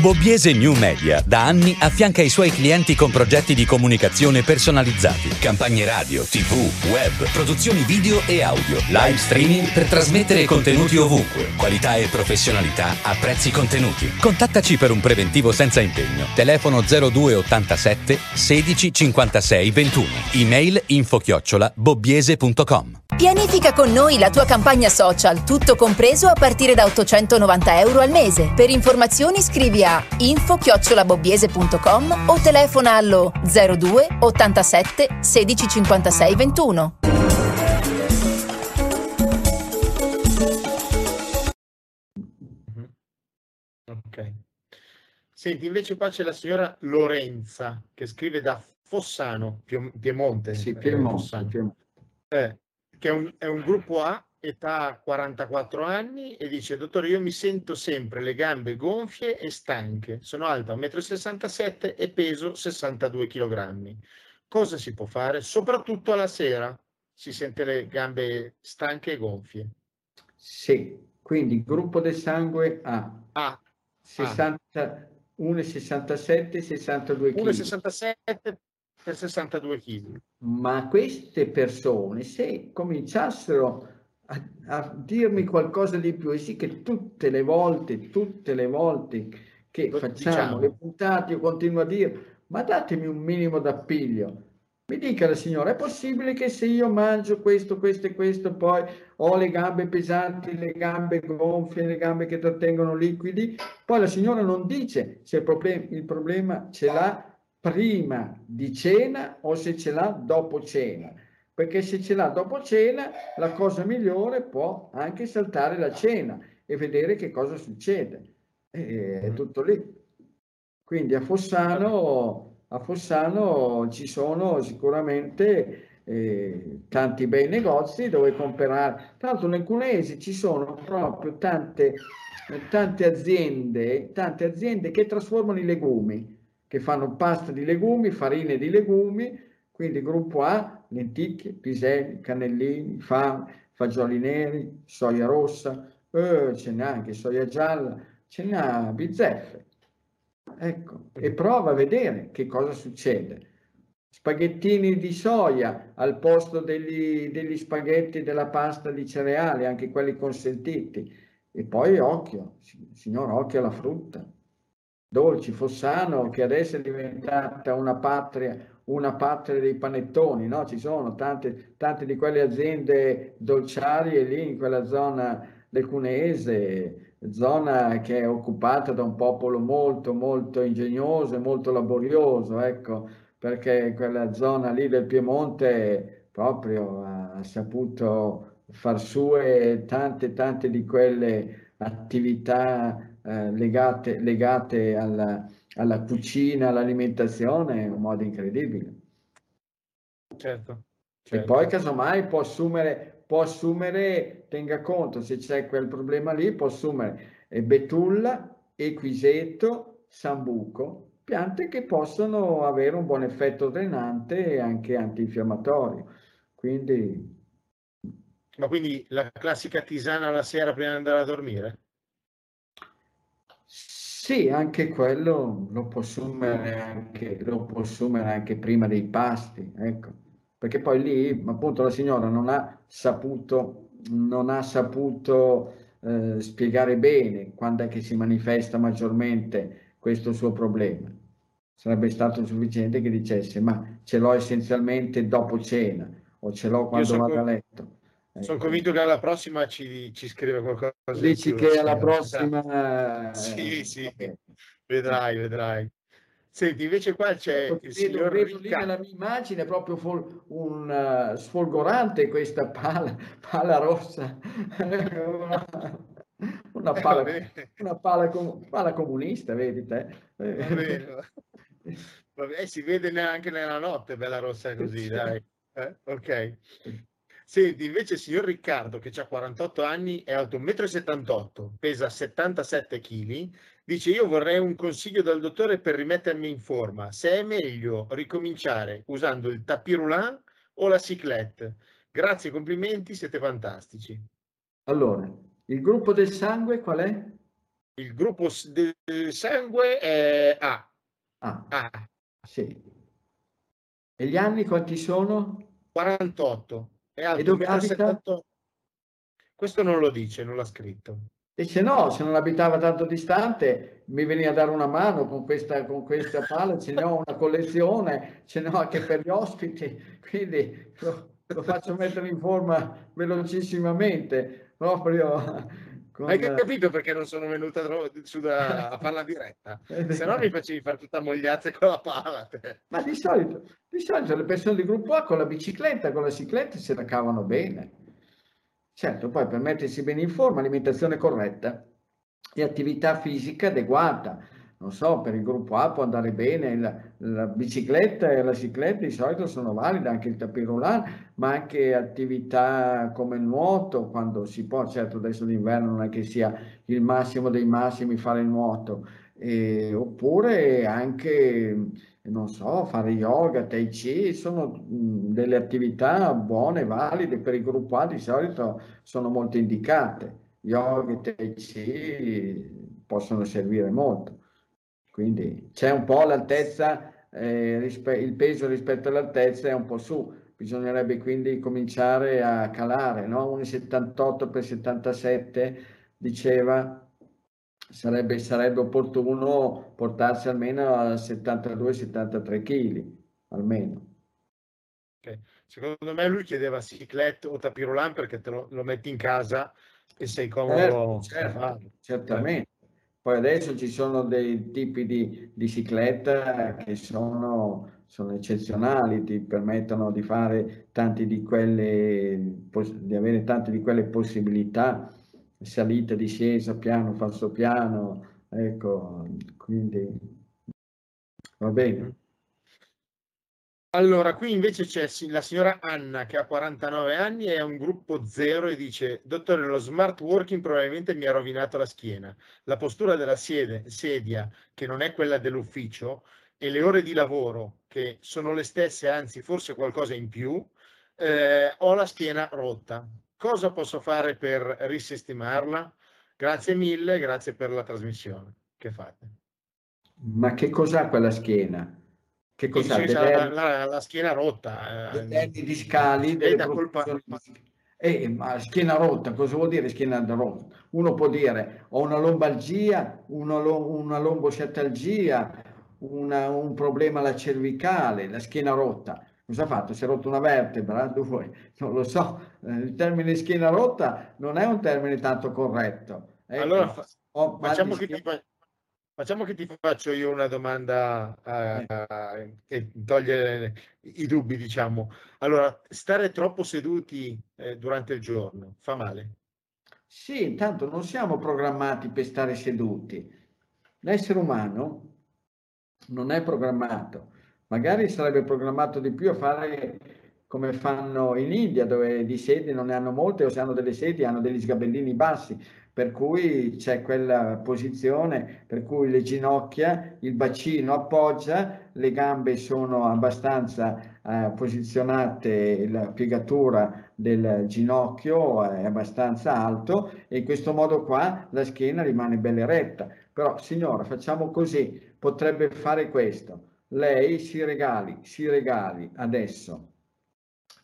Bobbiese New Media da anni affianca i suoi clienti con progetti di comunicazione personalizzati, campagne radio, tv, web, produzioni video e audio, live streaming per trasmettere contenuti ovunque, qualità e professionalità a prezzi contenuti. Contattaci per un preventivo senza impegno. Telefono 0287 16 56 21. Email info chiocciola bobbiese.com. Pianifica con noi la tua campagna social, tutto compreso a partire da 890 euro al mese. Per informazioni scrivi a info-bobbiese.com o telefona allo 02 87 16 56 21. Ok. Senti, invece qua c'è la signora Lorenza che scrive da Fossano, Pie- Piemonte. Sì, eh, Piemonte, Fossano. Piemonte. Eh, che è un, è un gruppo A, età 44 anni, e dice, dottore, io mi sento sempre le gambe gonfie e stanche. Sono alta 1,67 m e peso 62 kg. Cosa si può fare? Soprattutto alla sera si sente le gambe stanche e gonfie. Sì, quindi gruppo del sangue A, A, 60, 1,67, 62 kg. 1,67 per 62 kg. Ma queste persone, se cominciassero a, a dirmi qualcosa di più, e sì che tutte le volte, tutte le volte che Lo facciamo diciamo. le puntate, io continuo a dire, ma datemi un minimo d'appiglio. Mi dica la signora, è possibile che se io mangio questo, questo e questo, poi ho le gambe pesanti, le gambe gonfie, le gambe che trattengono liquidi? Poi la signora non dice se il problem- il problema ce l'ha prima di cena o se ce l'ha dopo cena. Perché se ce l'ha dopo cena, la cosa migliore può anche saltare la cena e vedere che cosa succede. E è tutto lì. Quindi a Fossano, a Fossano ci sono sicuramente eh, tanti bei negozi dove comprare. Tra l'altro nel Cunese ci sono proprio tante, tante aziende, tante aziende che trasformano i legumi, che fanno pasta di legumi, farine di legumi, quindi gruppo A, lenticchie, piselli, cannellini, fame, fagioli neri, soia rossa, eh, ce n'è anche soia gialla, ce n'ha bizzeffe. Ecco, e prova a vedere che cosa succede. Spaghettini di soia al posto degli, degli spaghetti della pasta di cereali, anche quelli consentiti. E poi occhio, signor, occhio alla frutta. Dolci, Fossano, che adesso è diventata una patria, una patria dei panettoni, no? Ci sono tante, tante di quelle aziende dolciarie lì in quella zona del Cuneese, zona che è occupata da un popolo molto, molto ingegnoso e molto laborioso, ecco, perché quella zona lì del Piemonte proprio ha saputo far sue tante, tante di quelle attività eh, legate, legate alla, alla cucina, all'alimentazione in un modo incredibile. Certo. E certo. poi casomai può assumere, può assumere, tenga conto se c'è quel problema lì, può assumere eh, betulla, equiseto, sambuco, piante che possono avere un buon effetto drenante e anche antinfiammatorio. Quindi Ma quindi la classica tisana la sera prima di andare a dormire? Sì, anche quello lo può assumere anche, lo può assumere anche prima dei pasti, ecco. Perché poi lì, appunto, la signora non ha saputo, non ha saputo eh, spiegare bene quando è che si manifesta maggiormente questo suo problema. Sarebbe stato sufficiente che dicesse, ma ce l'ho essenzialmente dopo cena o ce l'ho quando vado a letto. Sono Ecco. convinto che alla prossima ci, ci scrive qualcosa di Dici più, che alla sì, prossima... Sì, eh, sì, vabbè. vedrai, vedrai. Senti, invece qua c'è Ecco, il vedo, signor vedo lì nella mia immagine proprio fol- un eh, sfolgorante questa pala, pala rossa, una, Eh, pala, una pala, com- pala comunista, vedi te? va bene. Va bene, si vede neanche nella notte, bella rossa così, dai. Eh, Ok. Senti, invece il signor Riccardo, che ha 48 anni, è alto 1,78 m, pesa 77 kg, dice io vorrei un consiglio dal dottore per rimettermi in forma, se è meglio ricominciare usando il tapis roulant o la cyclette. Grazie, complimenti, siete fantastici. Allora, il gruppo del sangue qual è? Il gruppo del sangue è A. Ah, A. Sì. E gli anni quanti sono? 48. Alto e dove abita? 78. Questo non lo dice, non l'ha scritto. E se no, se non abitava tanto distante, mi veniva a dare una mano con questa, con questa palla, ce ne ho una collezione, ce ne ho anche per gli ospiti, quindi lo, lo faccio mettere in forma velocissimamente, proprio... Con... Hai capito perché non sono venuta su da, a farla diretta? se no mi facevi fare tutta mogliazza con la palla. Ma di solito, di solito le persone di gruppo A con la bicicletta, con la cicletta se la cavano bene. Certo, poi per mettersi bene in forma, alimentazione corretta e attività fisica adeguata. Non so, per il gruppo A può andare bene la, la bicicletta e la cicletta di solito sono valide, anche il tapirulan, ma anche attività come il nuoto, quando si può, certo adesso d'inverno non è che sia il massimo dei massimi fare il nuoto, e, oppure anche non so, fare yoga, tai chi, sono delle attività buone, valide per il gruppo A, di solito sono molto indicate. Yoga e tai chi possono servire molto. Quindi c'è un po' l'altezza, eh, il peso rispetto all'altezza è un po' su, bisognerebbe quindi cominciare a calare, no? 1,78 per 77 diceva sarebbe, sarebbe opportuno portarsi almeno a 72-73 kg, almeno. Okay. Secondo me lui chiedeva ciclette o tapirulan perché te lo, lo, metti in casa e sei comodo. Certo, certo, certamente. Poi adesso ci sono dei tipi di, di cicletta che sono, sono, eccezionali, ti permettono di di quelle, di avere tante di quelle possibilità salita, discesa, piano, falso piano, ecco, quindi va bene. Allora, qui invece c'è la signora Anna che ha 49 anni e ha un gruppo zero e dice, dottore, lo smart working probabilmente mi ha rovinato la schiena. La postura della siede, sedia, che non è quella dell'ufficio, e le ore di lavoro, che sono le stesse, anzi forse qualcosa in più, eh, ho la schiena rotta. Cosa posso fare per risestimarla? Grazie mille, grazie per la trasmissione che fate. Ma che cos'ha quella schiena? Che cos'ha? La, la, la, schiena rotta. Eh, dei discali, delle colpa... Eh, ma schiena rotta, cosa vuol dire schiena rotta? Uno può dire ho una lombalgia, una, una lombosciatalgia, una, un problema alla cervicale, la schiena rotta. Cosa ha fatto? Si è rotto una vertebra? Dove? Non lo so. Eh, il termine schiena rotta non è un termine tanto corretto. Ecco. Allora, fa- facciamo, che ti, facciamo, che ti, faccio io una domanda uh, che toglie i dubbi, diciamo. Allora, stare troppo seduti eh, durante il giorno fa male? Sì, intanto non siamo programmati per stare seduti. L'essere umano non è programmato Magari sarebbe programmato di più a fare come fanno in India, dove di sedi non ne hanno molte, o se hanno delle sedi hanno degli sgabellini bassi, per cui c'è quella posizione per cui le ginocchia, il bacino appoggia, le gambe sono abbastanza eh, posizionate, la piegatura del ginocchio è abbastanza alto e in questo modo qua la schiena rimane bella eretta. Però signora, facciamo così, potrebbe fare questo lei si regali, si regali adesso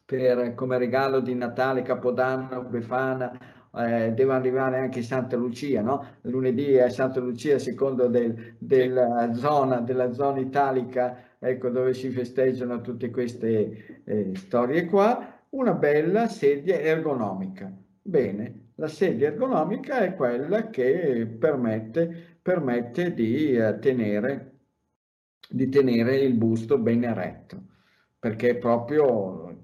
per, come regalo di Natale, Capodanno, Befana, eh, deve arrivare anche Santa Lucia, no? Lunedì è Santa Lucia secondo del, della, zona, della zona italica, ecco dove si festeggiano tutte queste eh, storie qua, una bella sedia ergonomica. Bene, la sedia ergonomica è quella che permette, permette di eh, tenere di tenere il busto ben eretto, perché proprio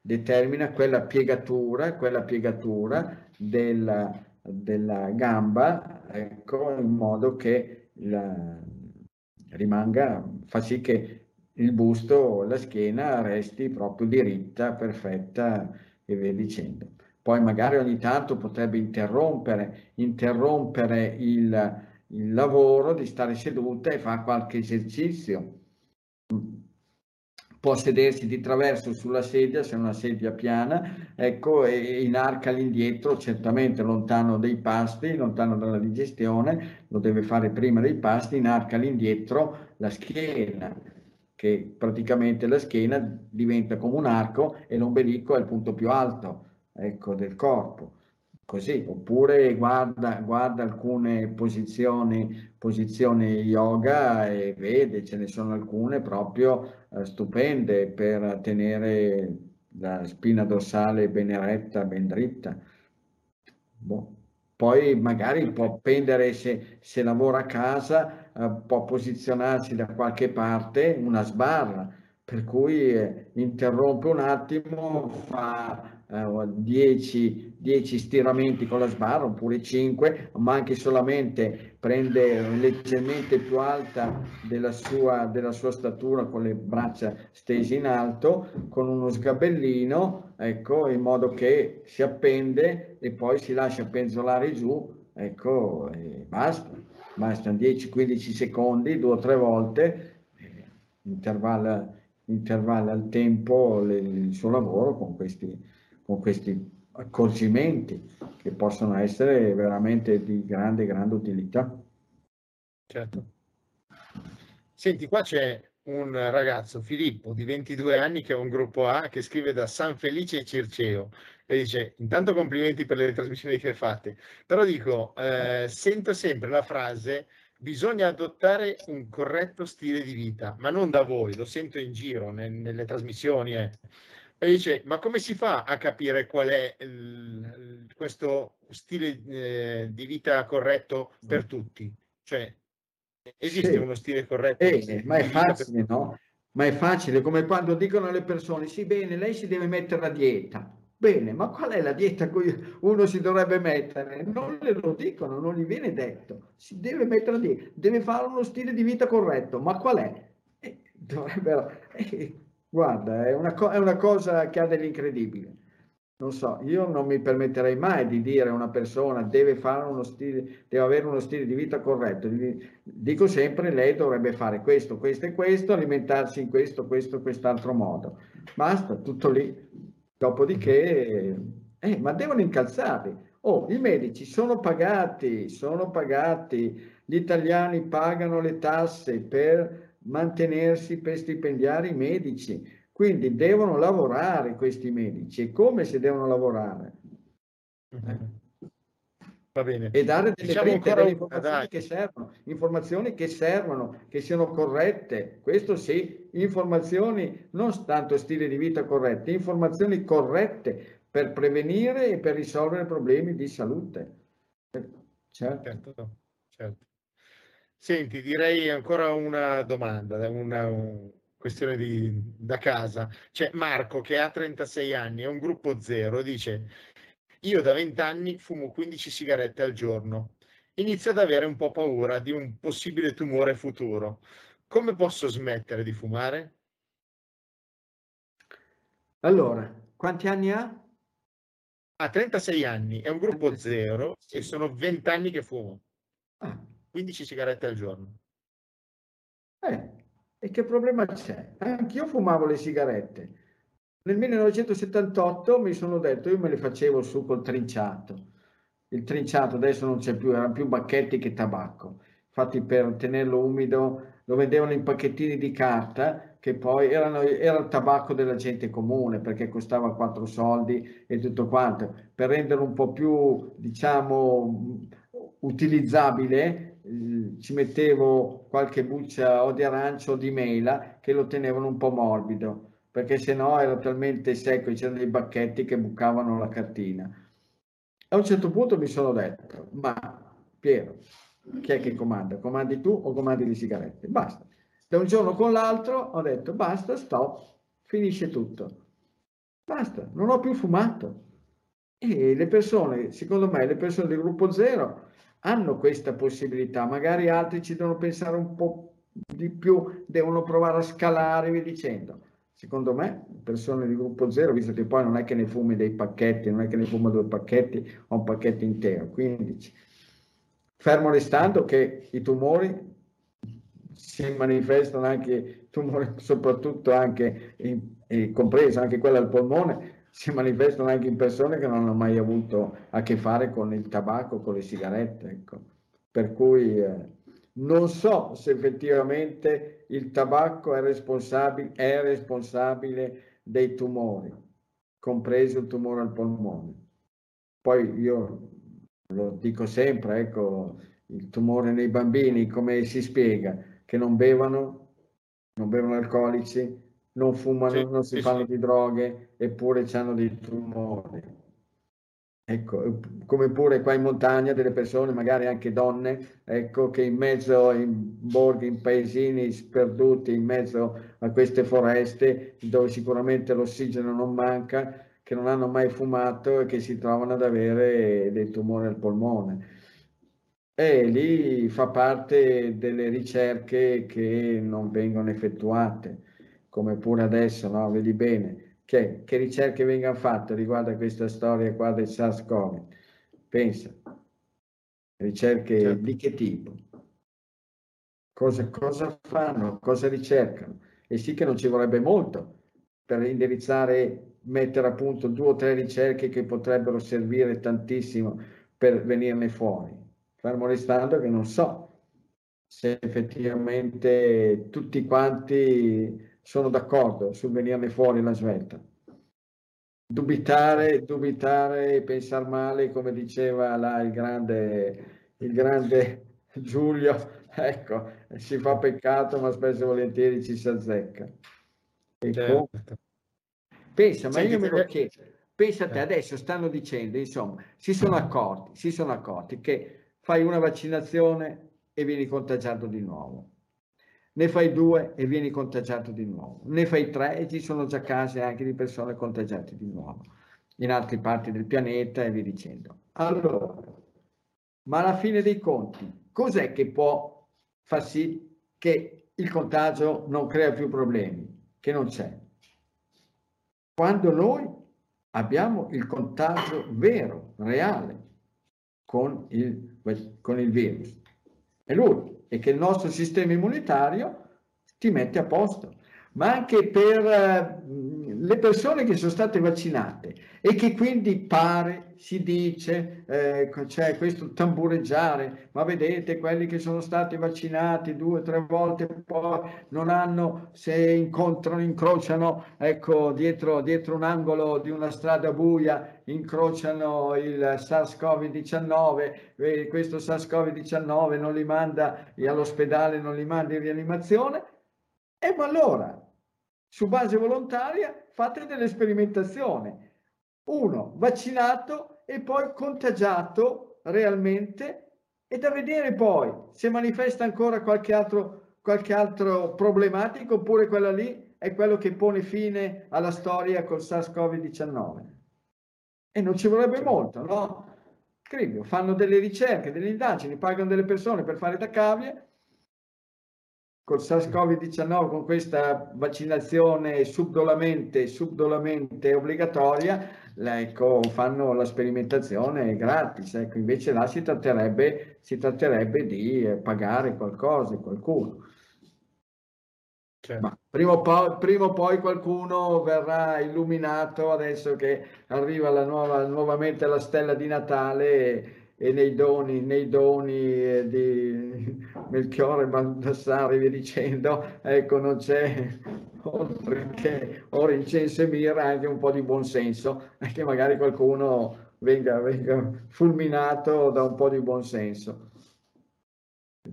determina quella piegatura, quella piegatura della, della gamba, ecco, in modo che la, rimanga, fa sì che il busto, la schiena resti proprio diritta, perfetta e via dicendo. Poi magari ogni tanto potrebbe interrompere, interrompere il, il lavoro di stare seduta e fare qualche esercizio. Può sedersi di traverso sulla sedia, se è una sedia piana, ecco, e inarca all'indietro, certamente lontano dai pasti, lontano dalla digestione, lo deve fare prima dei pasti, inarca all'indietro la schiena, che praticamente la schiena diventa come un arco e l'ombelico è il punto più alto, ecco, del corpo così, oppure guarda, guarda alcune posizioni, posizioni yoga e vede, ce ne sono alcune proprio eh, stupende per tenere la spina dorsale ben eretta, ben dritta. Boh. Poi magari può pendere, se, se lavora a casa, eh, può posizionarsi da qualche parte una sbarra, per cui eh, interrompe un attimo, fa 10, 10 stiramenti con la sbarra oppure 5, ma anche solamente prende leggermente più alta della sua, della sua statura con le braccia stese in alto, con uno sgabellino, ecco, in modo che si appende e poi si lascia penzolare giù, ecco, e basta. Bastano 10-15 secondi, due o tre volte, intervalla, intervalla il tempo le, il suo lavoro con questi con questi accorgimenti che possono essere veramente di grande, grande utilità. Certo. Senti, qua c'è un ragazzo, Filippo, di 22 anni, che è un gruppo A, che scrive da San Felice Circeo e dice, intanto complimenti per le trasmissioni che fate, però dico, eh, sento sempre la frase, bisogna adottare un corretto stile di vita, ma non da voi, lo sento in giro, ne, nelle trasmissioni. Eh. E dice, ma come si fa a capire qual è il, questo stile eh, di vita corretto per mm. tutti? Cioè, esiste sì. uno stile corretto? Eh, ma è facile, no? Ma è facile, come quando dicono alle persone, sì, bene, lei si deve mettere a dieta. Bene, ma qual è la dieta cui uno si dovrebbe mettere? Non le lo dicono, non gli viene detto. Si deve mettere a dieta, deve fare uno stile di vita corretto, ma qual è? Eh, dovrebbero... Eh, Guarda, è una, co- è una cosa che ha dell'incredibile. Non so, io non mi permetterei mai di dire a una persona deve, fare uno stile, deve avere uno stile di vita corretto. Dico sempre lei dovrebbe fare questo, questo e questo, alimentarsi in questo, questo, quest'altro modo. Basta, tutto lì. Dopodiché, eh, ma devono incalzarli. Oh, i medici sono pagati, sono pagati, gli italiani pagano le tasse per mantenersi per stipendiare i medici. Quindi devono lavorare questi medici. E come se devono lavorare? Eh. Va bene. E dare delle, diciamo dritte, delle informazioni che servono, informazioni che servono, che siano corrette. Questo sì, informazioni, non tanto stile di vita corrette, informazioni corrette per prevenire e per risolvere problemi di salute. Certo, certo. certo. Senti, direi ancora una domanda, una, una questione di, da casa. C'è Marco che ha 36 anni, è un gruppo zero, dice io da 20 anni fumo 15 sigarette al giorno. Inizio ad avere un po' paura di un possibile tumore futuro. Come posso smettere di fumare? Allora, quanti anni ha? Ha 36 anni, è un gruppo zero e sono 20 anni che fumo. Ah 15 sigarette al giorno. Eh, e che problema c'è? Anch'io fumavo le sigarette. Nel 1978 mi sono detto, io me le facevo su col trinciato. Il trinciato adesso non c'è più, erano più bacchetti che tabacco. Infatti per tenerlo umido lo vendevano in pacchettini di carta che poi erano, era il tabacco della gente comune perché costava 4 soldi e tutto quanto. Per renderlo un po' più, diciamo, utilizzabile ci mettevo qualche buccia o di arancio o di mela che lo tenevano un po' morbido perché se no era talmente secco c'erano dei bacchetti che bucavano la cartina a un certo punto mi sono detto ma Piero chi è che comanda? comandi tu o comandi le sigarette? basta da un giorno con l'altro ho detto basta stop finisce tutto basta non ho più fumato e le persone secondo me le persone del gruppo zero hanno questa possibilità, magari altri ci devono pensare un po' di più, devono provare a scalare, vi dicendo. Secondo me, persone di gruppo zero, visto che poi non è che ne fumi dei pacchetti, non è che ne fuma due pacchetti o un pacchetto intero, 15. Fermo restando che i tumori si manifestano anche tumori, soprattutto anche, in, in, compreso anche quella al polmone, si manifestano anche in persone che non hanno mai avuto a che fare con il tabacco, con le sigarette. Ecco. Per cui eh, non so se effettivamente il tabacco è responsabile, è responsabile dei tumori, compreso il tumore al polmone. Poi io lo dico sempre, ecco, il tumore nei bambini, come si spiega? Che non bevono, non bevono alcolici, non fumano, sì, non si sì, fanno sì. di droghe, eppure hanno dei tumori. Ecco, come pure qua in montagna delle persone, magari anche donne, ecco, che in mezzo in borghi, in paesini sperduti, in mezzo a queste foreste, dove sicuramente l'ossigeno non manca, che non hanno mai fumato e che si trovano ad avere dei tumori al polmone. E lì fa parte delle ricerche che non vengono effettuate, come pure adesso, no? Vedi bene, che, che ricerche vengono fatte riguardo a questa storia qua del SARS-CoV? Pensa, ricerche certo. di che tipo? Cosa, cosa fanno? Cosa ricercano? E sì che non ci vorrebbe molto per indirizzare mettere a punto due o tre ricerche che potrebbero servire tantissimo per venirne fuori. Fermo restando che non so se effettivamente tutti quanti sono d'accordo sul venirne fuori la svelta. Dubitare, dubitare e pensare male, come diceva là il grande, il grande Giulio, ecco, si fa peccato, ma spesso e volentieri ci si azzecca. Certo. Pensa, ma io me lo chiedo. Pensate, eh. adesso stanno dicendo, insomma, si sono accorti, si sono accorti che fai una vaccinazione e vieni contagiato di nuovo. Ne fai due e vieni contagiato di nuovo. Ne fai tre e ci sono già casi anche di persone contagiate di nuovo in altre parti del pianeta e via dicendo. Allora, ma alla fine dei conti, cos'è che può far sì che il contagio non crea più problemi? Che non c'è quando noi abbiamo il contagio vero, reale, con il, con il virus. È lui, e che il nostro sistema immunitario ti mette a posto. Ma anche per eh, le persone che sono state vaccinate e che quindi pare, si dice, eh, c'è questo tambureggiare, ma vedete quelli che sono stati vaccinati due o tre volte poi non hanno, se incontrano, incrociano, ecco, dietro, dietro un angolo di una strada buia, incrociano il SARS-CoV-19, e questo SARS-CoV-19 non li manda all'ospedale, non li manda in rianimazione, e ma allora su base volontaria fate delle sperimentazioni. Uno vaccinato e poi contagiato realmente e da vedere poi se manifesta ancora qualche altro, qualche altro problematico oppure quella lì è quello che pone fine alla storia col SARS-CoV-19. E non ci vorrebbe molto, no? Scrivio, fanno delle ricerche, delle indagini, pagano delle persone per fare da cavie col SARS-CoV-19 con questa vaccinazione subdolamente, subdolamente obbligatoria, ecco, fanno la sperimentazione gratis, ecco, invece là si tratterebbe, si tratterebbe di eh, pagare qualcosa, qualcuno. Certo. Ma prima o, poi, prima o, poi, qualcuno verrà illuminato adesso che arriva la nuova, nuovamente la stella di Natale e nei doni, nei doni eh, di Melchiorre Baldassare, via dicendo, ecco, non c'è oltre che ora incenso e mirra anche un po' di buonsenso, che magari qualcuno venga, venga fulminato da un po' di buonsenso.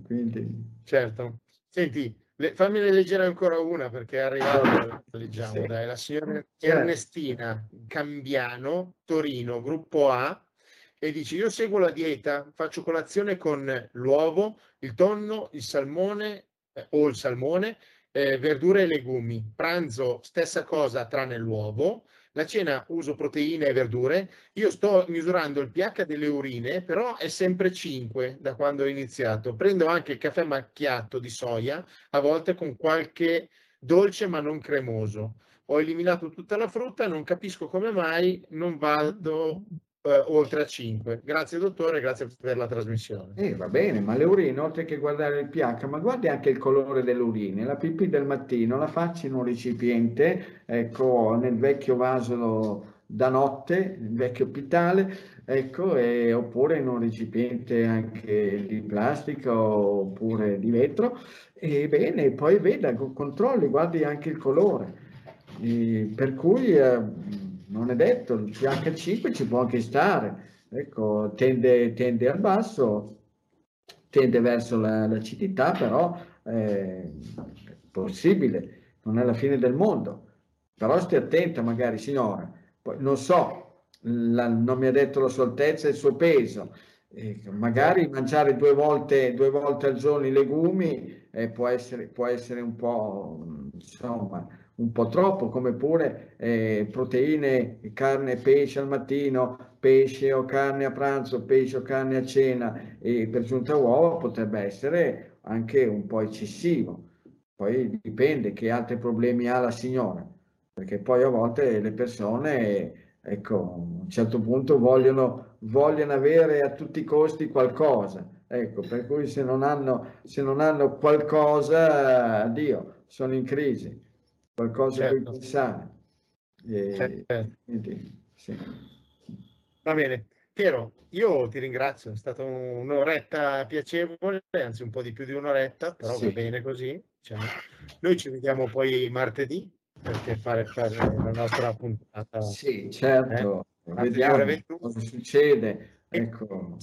Quindi... Certo. Senti, le, fammene leggere ancora una perché è arrivata, leggiamo, sì. dai, la signora Ernestina Cambiano, Torino, gruppo A, e dici io seguo la dieta, faccio colazione con l'uovo, il tonno, il salmone eh, o il salmone, eh, verdure e legumi. Pranzo stessa cosa tranne l'uovo. La cena uso proteine e verdure. Io sto misurando il pH delle urine, però è sempre 5 da quando ho iniziato. Prendo anche il caffè macchiato di soia, a volte con qualche dolce ma non cremoso. Ho eliminato tutta la frutta, non capisco come mai non vado eh, oltre a 5. Grazie dottore, grazie per la trasmissione. Eh, va bene, ma le urine, oltre che guardare il pH, ma guardi anche il colore delle urine. La pipì del mattino la faccio in un recipiente, ecco, nel vecchio vaso da notte, nel vecchio pitale, ecco, e, oppure in un recipiente anche di plastica oppure di vetro. E bene, poi veda, controlli, guardi anche il colore. E per cui... Eh, non è detto, il pH 5 ci può anche stare, ecco, tende, tende al basso, tende verso la, l'acidità, però è possibile, non è la fine del mondo. Però stia attenta magari, signora, Poi, non so, la, non mi ha detto la sua altezza e il suo peso, eh, magari mangiare due volte, due volte al giorno i legumi eh, può, essere, può essere un po', insomma, un po' troppo, come pure eh, proteine, carne, pesce al mattino, pesce o carne a pranzo, pesce o carne a cena e per giunta uova potrebbe essere anche un po' eccessivo. Poi dipende che altri problemi ha la signora, perché poi a volte le persone, ecco, a un certo punto vogliono, vogliono avere a tutti i costi qualcosa. Ecco, per cui se non hanno, se non hanno qualcosa, addio, sono in crisi qualcosa certo. cui pensare. E, certo. quindi, sì. Va bene. Piero, io ti ringrazio, è stata un'oretta piacevole, anzi un po' di più di un'oretta, però sì. va bene così. Cioè, noi ci vediamo poi martedì per fare, fare la nostra puntata. Sì, certo, eh? vediamo cosa succede. Ecco.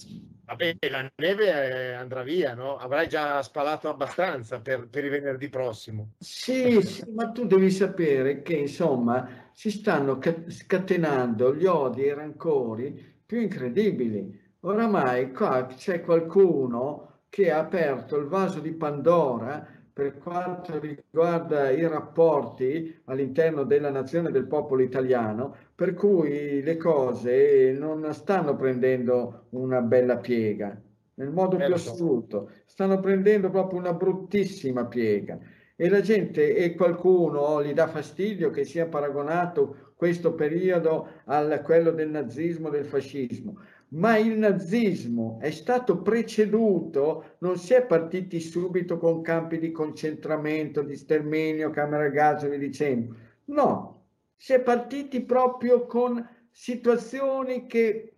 Vabbè, la neve andrà via, no? Avrai già spalato abbastanza per, per il venerdì prossimo. Sì, sì, ma tu devi sapere che insomma si stanno scatenando gli odi e i rancori più incredibili. Oramai qua c'è qualcuno che ha aperto il vaso di Pandora per quanto riguarda i rapporti all'interno della nazione del popolo italiano, per cui le cose non stanno prendendo una bella piega, nel modo più certo. assoluto, stanno prendendo proprio una bruttissima piega. E la gente e qualcuno gli dà fastidio che sia paragonato questo periodo a quello del nazismo, del fascismo ma il nazismo è stato preceduto, non si è partiti subito con campi di concentramento, di sterminio, camera gas e via dicendo. No, si è partiti proprio con situazioni che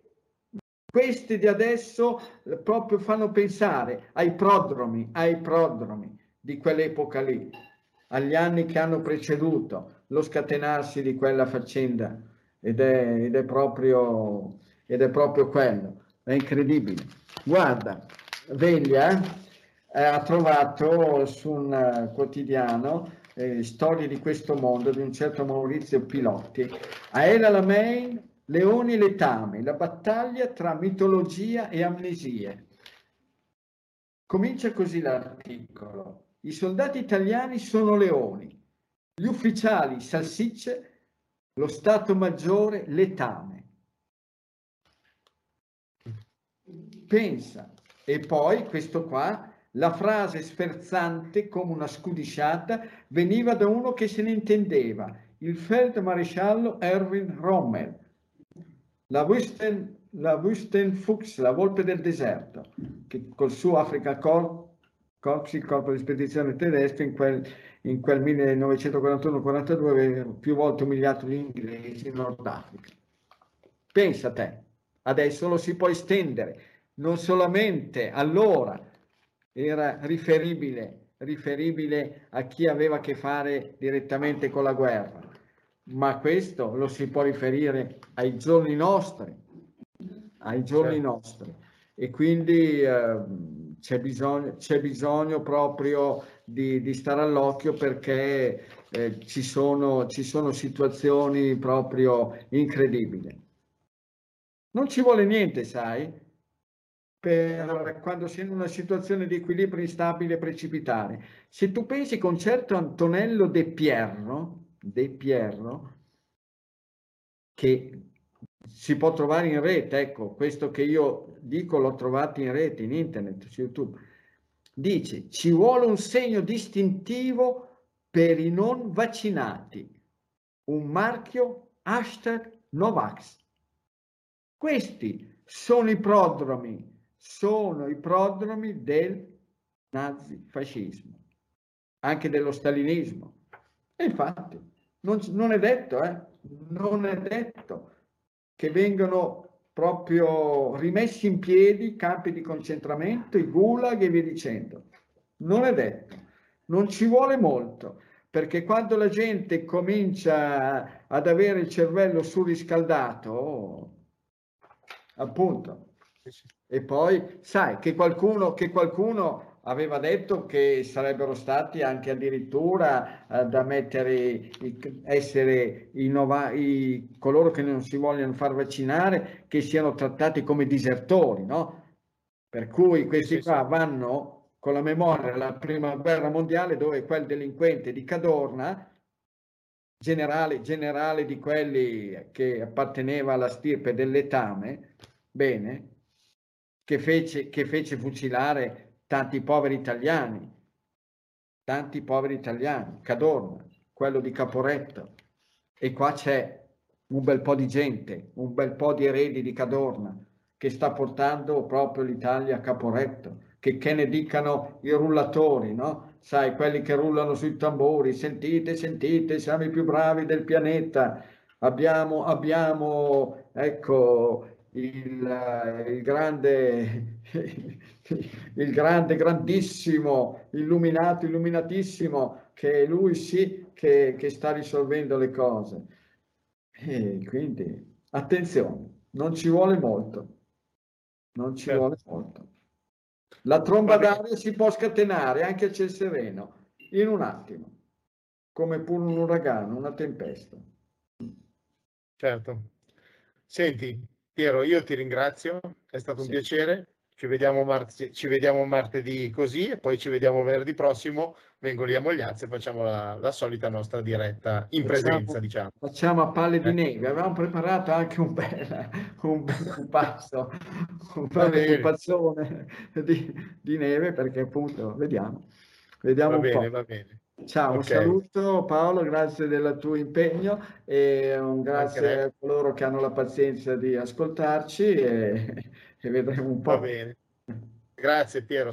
queste di adesso proprio fanno pensare ai prodromi, ai prodromi di quell'epoca lì, agli anni che hanno preceduto lo scatenarsi di quella faccenda ed è, ed è proprio ed è proprio quello, è incredibile. Guarda, Veglia eh, ha trovato su un uh, quotidiano eh, storie di questo mondo di un certo Maurizio Pilotti. A Ela Lamein, Leoni Letame, la battaglia tra mitologia e amnesie. Comincia così l'articolo. I soldati italiani sono leoni, gli ufficiali salsicce, lo Stato Maggiore letame. Pensa. E poi questo qua, la frase sferzante come una scudisciata veniva da uno che se ne intendeva, il feldmaresciallo Erwin Rommel, la Wüsten, la Wüstenfuchs, la volpe del deserto, che col suo Africa Corps, Corps il corpo di spedizione tedesco, in quel, in quel 1941-42 aveva più volte umiliato gli inglesi in Nord Africa. Pensa te, adesso lo si può estendere non solamente allora era riferibile, riferibile a chi aveva a che fare direttamente con la guerra, ma questo lo si può riferire ai giorni nostri, ai giorni certo. nostri. E quindi eh, c'è, bisogno, c'è bisogno proprio di, di stare all'occhio perché eh, ci, sono, ci sono situazioni proprio incredibili. Non ci vuole niente, sai? Per quando sei in una situazione di equilibrio instabile precipitare. Se tu pensi con certo Antonello De Pierro, De Pierro, che si può trovare in rete, ecco, questo che io dico l'ho trovato in rete, in internet, su YouTube, dice ci vuole un segno distintivo per i non vaccinati, un marchio hashtag Novax. Questi sono i prodromi, sono i prodromi del nazifascismo, anche dello stalinismo. E infatti non, non è detto, eh, non è detto che vengano proprio rimessi in piedi campi di concentramento, i gulag e via dicendo. Non è detto, non ci vuole molto, perché quando la gente comincia ad avere il cervello surriscaldato, appunto, e poi sai che qualcuno, che qualcuno aveva detto che sarebbero stati anche addirittura eh, da mettere, essere i, nova, i, coloro che non si vogliono far vaccinare, che siano trattati come disertori, no? Per cui questi qua vanno con la memoria della prima guerra mondiale dove quel delinquente di Cadorna, generale, generale di quelli che apparteneva alla stirpe del letame, bene, che fece, che fece fucilare tanti poveri italiani, tanti poveri italiani, Cadorna, quello di Caporetto, e qua c'è un bel po' di gente, un bel po' di eredi di Cadorna che sta portando proprio l'Italia a Caporetto, che, che ne dicano i rullatori, no? Sai, quelli che rullano sui tamburi, sentite, sentite, siamo i più bravi del pianeta, abbiamo, abbiamo ecco, il, il, grande, il grande, grandissimo, illuminato, illuminatissimo, che è lui sì che, che sta risolvendo le cose. E quindi attenzione, non ci vuole molto, non ci certo. vuole molto. La tromba d'aria si può scatenare anche a ciel sereno, in un attimo, come pure un uragano, una tempesta. Certo. Senti, Piero, io ti ringrazio, è stato un sì. piacere. Ci vediamo, mart- ci vediamo, martedì così e poi ci vediamo venerdì prossimo. Vengo lì a Mogliazzo e facciamo la, la solita nostra diretta in facciamo, presenza, diciamo. Facciamo a palle di eh. neve. Avevamo preparato anche un bel, un bel passo, un bel pazzone di, di, neve perché appunto vediamo. Vediamo va un bene, po'. va bene. Ciao, okay. un saluto Paolo, grazie del tuo impegno e un grazie a coloro che hanno la pazienza di ascoltarci e, e vedremo un po'. Va bene. Grazie Piero.